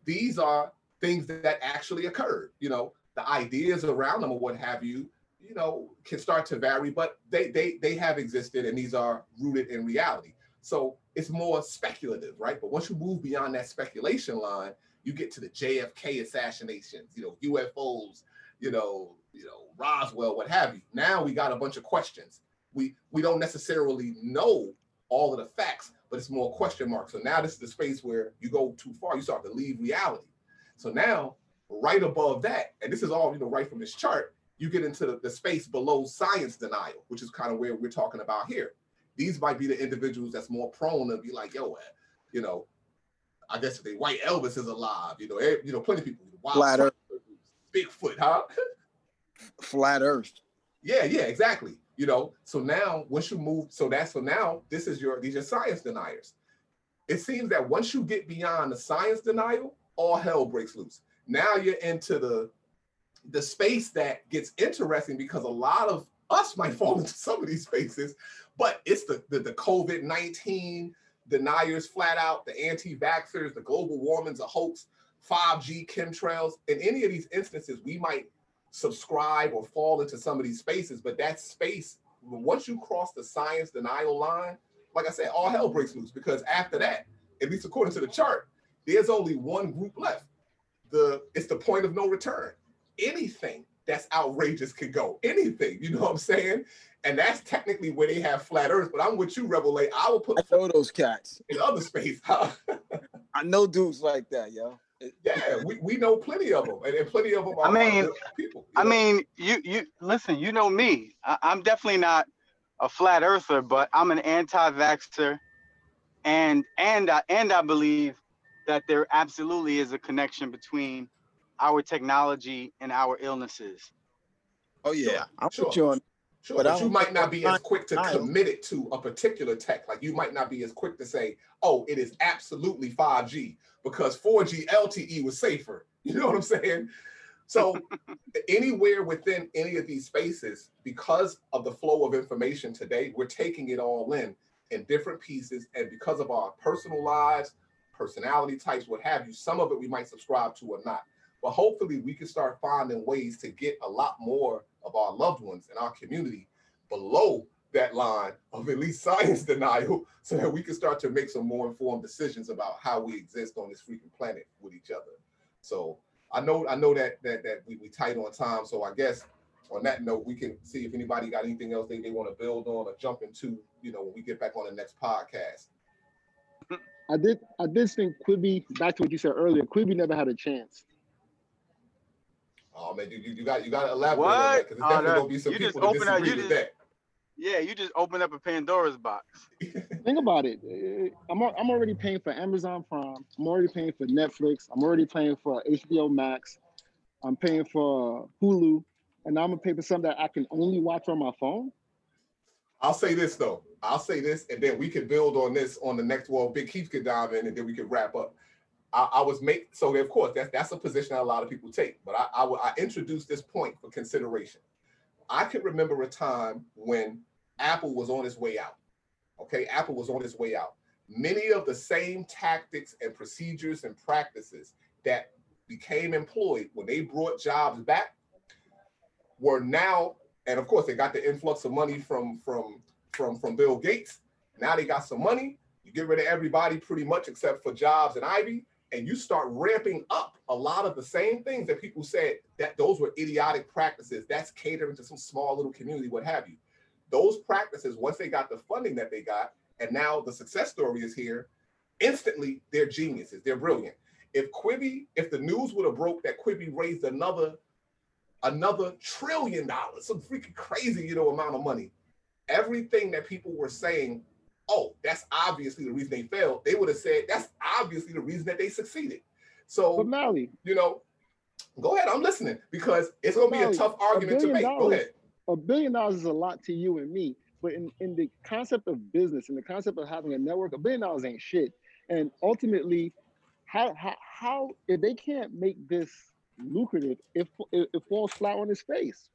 S5: These are things that actually occurred. You know, the ideas around them or what have you, you know, can start to vary, but they they they have existed and these are rooted in reality. So it's more speculative, right? But once you move beyond that speculation line, you get to the JFK assassinations, you know, UFOs, you know, you know, Roswell, what have you. Now we got a bunch of questions. We we don't necessarily know all of the facts, but it's more question marks. So now this is the space where you go too far, you start to leave reality. So now, right above that, and this is all you know, right from this chart, you get into the, the space below science denial, which is kind of where we're talking about here. These might be the individuals that's more prone to be like, yo, uh, you know, I guess if they white Elvis is alive, you know, eh, you know, plenty of people, wild
S10: Flat Earth.
S5: Bigfoot, huh?
S10: Flat Earth.
S5: Yeah, yeah, exactly. You know, so now once you move, so that's so now this is your these are science deniers. It seems that once you get beyond the science denial, all hell breaks loose. Now you're into the the space that gets interesting because a lot of us might fall into some of these spaces, but it's the the, the COVID nineteen deniers flat out, the anti-vaxxers, the global warming's a hoax, 5G chemtrails. In any of these instances, we might subscribe or fall into some of these spaces, but that space, once you cross the science denial line, like I said, all hell breaks loose because after that, at least according to the chart, there's only one group left. The it's the point of no return. Anything that's outrageous could go. Anything, you know what I'm saying? And that's technically where they have flat earth. But I'm with you, Rebel A. I will put
S10: I know those cats.
S5: in other space. Huh?
S10: I know dudes like that, yo.
S5: yeah, we, we know plenty of them, and, and plenty of them are,
S11: I mean,
S5: are good people.
S11: I mean, you you listen. You know me. I, I'm definitely not a flat earther, but I'm an anti-vaxxer, and and I, and I believe that there absolutely is a connection between our technology and our illnesses.
S10: Oh yeah, I'm
S5: sure.
S10: with you on.
S5: Sure,
S10: But
S5: but, you might not be as quick to
S10: denial.
S5: commit it to a particular tech. Like you might not be as quick to say, "Oh, it is absolutely 5G," because 4G LTE was safer. You know what I'm saying? So anywhere within any of these spaces, because of the flow of information today, we're taking it all in in different pieces, and because of our personal lives, personality types, what have you, some of it we might subscribe to or not. But hopefully, we can start finding ways to get a lot more of our loved ones in our community below that line of at least science denial so that we can start to make some more informed decisions about how we exist on this freaking planet with each other. So I know I know that that that we, we tight on time. So I guess on that note, we can see if anybody got anything else they, they want to build on or jump into, you know, when we get back on the next podcast.
S6: I did I did think Quibi, back to what you said earlier, Quibi never had a chance.
S5: Oh man, you, you, you got you got to elaborate on
S11: What?
S5: that because
S11: Oh,
S5: definitely
S11: no,
S5: gonna be some
S11: you just
S5: people that
S11: open up-
S5: disagree
S11: you
S5: with
S11: just-
S5: that.
S11: Yeah, you just opened up a Pandora's box.
S6: Think about it. I'm I'm already paying for Amazon Prime. I'm already paying for Netflix. I'm already paying for HBO Max. I'm paying for Hulu, and now I'm gonna pay for something that I can only watch on my phone.
S5: I'll say this though. I'll say this, and then we could build on this on the next. wall. Big Keith could dive in, and then we could wrap up. I, I was make so of course that's that's a position that a lot of people take, but I I, I introduced this point for consideration. I can remember a time when Apple was on its way out. Okay, Apple was on its way out. Many of the same tactics and procedures and practices that became employed when they brought jobs back were now, and of course they got the influx of money from from from from Bill Gates. Now they got some money. You get rid of everybody pretty much except for Jobs and Ive, and you start ramping up a lot of the same things that people said that those were idiotic practices. That's catering to some small little community, what have you. Those practices, once they got the funding that they got, and now the success story is here, instantly they're geniuses. They're brilliant. If Quibi, if the news would have broke that Quibi raised another another trillion dollars, some freaking crazy, you know, amount of money. Everything that people were saying, oh, that's obviously the reason they failed. They would have said that's obviously the reason that they succeeded. So,
S6: But Mally,
S5: you know, go ahead. I'm listening because it's going to be a tough argument to
S6: billion
S5: make. Go ahead.
S6: A billion dollars is a lot to you and me, but in, in the concept of business, in the concept of having a network, a billion dollars ain't shit. And ultimately, how how, how if they can't make this lucrative, it, it, it falls flat on its face.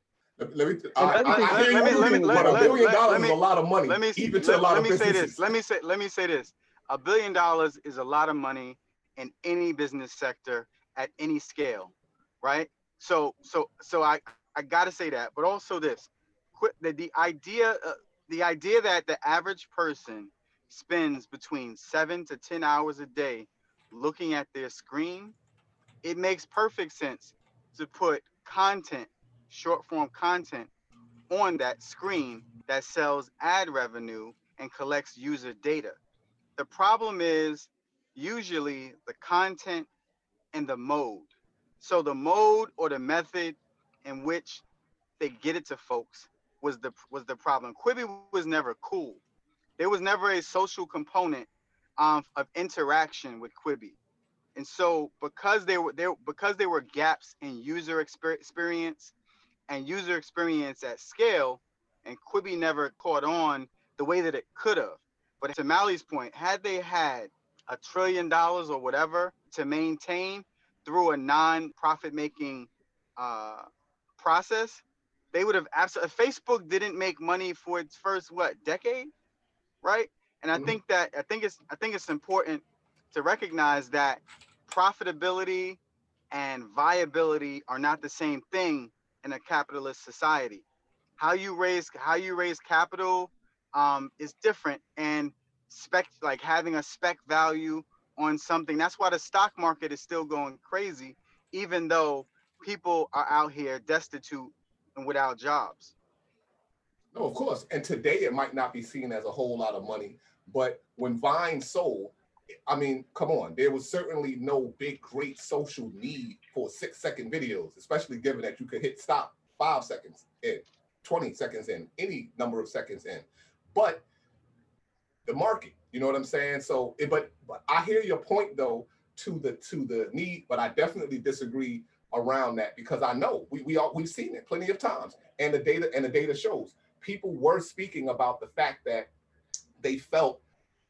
S5: Let me. I, I,
S11: let me-
S5: I hear
S11: let
S5: you,
S11: me- let me-
S5: but
S11: let-
S5: a billion
S11: let-
S5: dollars
S11: let
S5: is
S11: me-
S5: a lot of money,
S11: Let me
S5: even to
S11: let,
S5: a lot
S11: let
S5: of
S11: me say this. Let me say let me say this. A billion dollars is a lot of money in any business sector at any scale, right? So so so I I got to say that, but also this. Quit the, the idea uh, the idea that the average person spends between 7 to 10 hours a day looking at their screen, it makes perfect sense to put content, short form content on that screen that sells ad revenue and collects user data. The problem is usually the content and the mode. So the mode or the method in which they get it to folks was the was the problem. Quibi was never cool. There was never a social component um, of interaction with Quibi. And so because they were there because there were gaps in user exper- experience and user experience at scale, and Quibi never caught on the way that it could have. But to Mally's point, had they had a trillion dollars or whatever to maintain through a non-profit making uh, process, they would have absolutely. Facebook didn't make money for its first what decade, right? And I think that I think it's I think it's important to recognize that profitability and viability are not the same thing in a capitalist society. How you raise how you raise capital um, is different, and spec like having a spec value on something. That's why the stock market is still going crazy, even though people are out here destitute and without jobs.
S5: No, of course. And today it might not be seen as a whole lot of money, but when Vine sold, I mean, come on, there was certainly no big, great social need for six second videos, especially given that you could hit stop five seconds in, 20 seconds in, any number of seconds in. But the market, you know what I'm saying? So, it, but but I hear your point though to the to the need, but I definitely disagree around that because I know we we all we've seen it plenty of times, and the data and the data shows people were speaking about the fact that they felt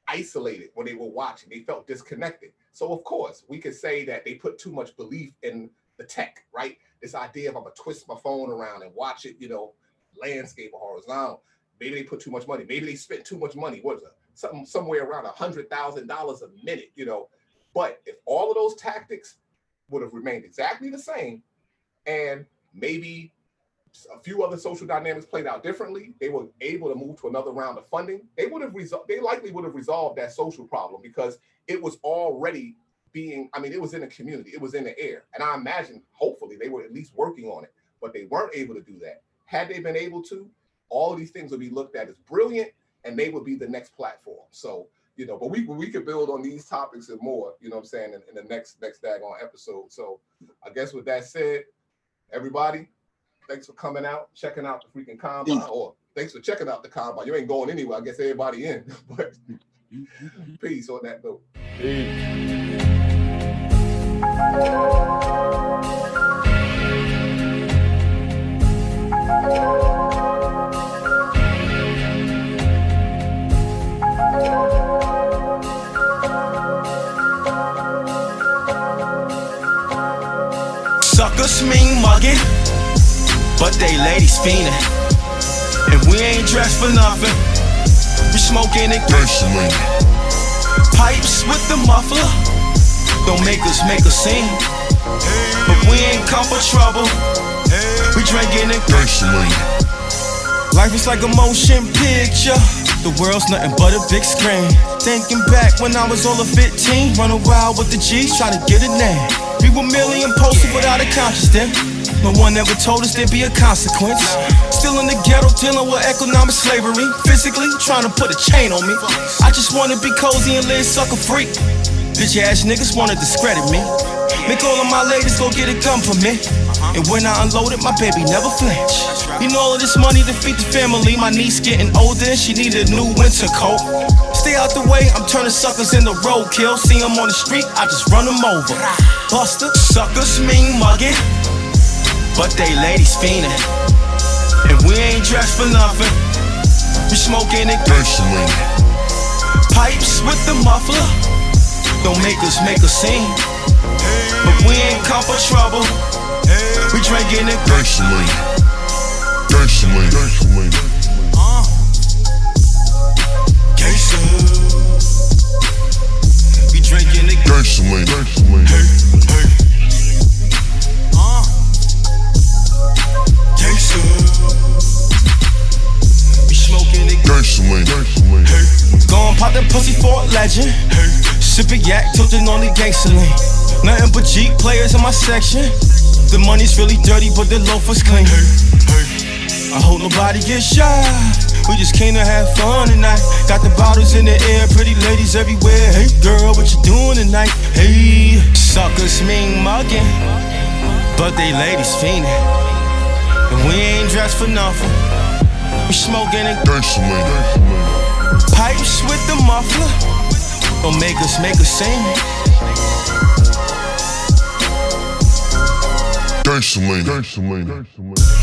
S5: isolated when they were watching. They felt disconnected. So of course, we could say that they put too much belief in the tech, right? This idea of I'm gonna twist my phone around and watch it, you know, landscape or horizontal. Maybe they put too much money. Maybe they spent too much money. What is it? Something somewhere around a hundred thousand dollars a minute, you know. But if all of those tactics would have remained exactly the same, and maybe a few other social dynamics played out differently, they were able to move to another round of funding. They would have resolved. They likely would have resolved that social problem because it was already being. I mean, it was in the community. It was in the air, and I imagine, hopefully, they were at least working on it. But they weren't able to do that. Had they been able to, all these things would be looked at as brilliant, and they would be the next platform. So you know, but we we could build on these topics and more. You know, what I'm saying in, in the next next daggone episode. So I guess with that said, everybody, thanks for coming out, checking out the freaking combine, or thanks for checking out the combine. You ain't going anywhere. I guess everybody in, but peace on that note.
S19: Suckers mean mugging, but they ladies fiending. And we ain't dressed for nothing. We smoking and gasoline. Pipes with the muffler, don't make us make a scene. But we ain't come for trouble. We drinking and gasoline. Life is like a motion picture. The world's nothing but a big screen. Thinking back when I was all of 15, running wild with the G's, trying to get a name. We were merely impulsive without a conscience then. No one ever told us there'd be a consequence. Still in the ghetto, dealing with economic slavery. Physically trying to put a chain on me. I just wanna be cozy and live sucker free. Bitch ass niggas wanna discredit me. Make all of my ladies go get a gun for me. And when I unload it, my baby never flinch. You know all of this money to feed the family. My niece getting older and she need a new winter coat. Stay out the way, I'm turning suckers into roadkill. See them on the street, I just run them over. Buster, suckers mean mugging, but they ladies fiending. And we ain't dressed for nothing. We smoking and gasoline. Pipes with the muffler, don't make us make a scene. But we ain't come for trouble. We drinking and gasoline.
S2: Gasoline.
S19: Uh. Gangsta. We drinking the
S2: Gasoline.
S19: Hey, hey.
S2: Gasoline.
S19: Hey. Gon' pop that pussy for a legend. Hey. Sippin' yak, tilting on the gangsta lane. Nothing but Jeep players in my section. The money's really dirty, but the loafers clean. Hey. Hey. I hope nobody gets shot. We just came to have fun tonight. Got the bottles in the air, pretty ladies everywhere. Hey girl, what you doing tonight? Hey, suckers mean mugging, but they ladies fiending. And we ain't dressed for nothing. We smoking and
S2: Gasoline.
S19: pipes with the muffler. Don't make us make sing.
S2: Gasoline. Gasoline.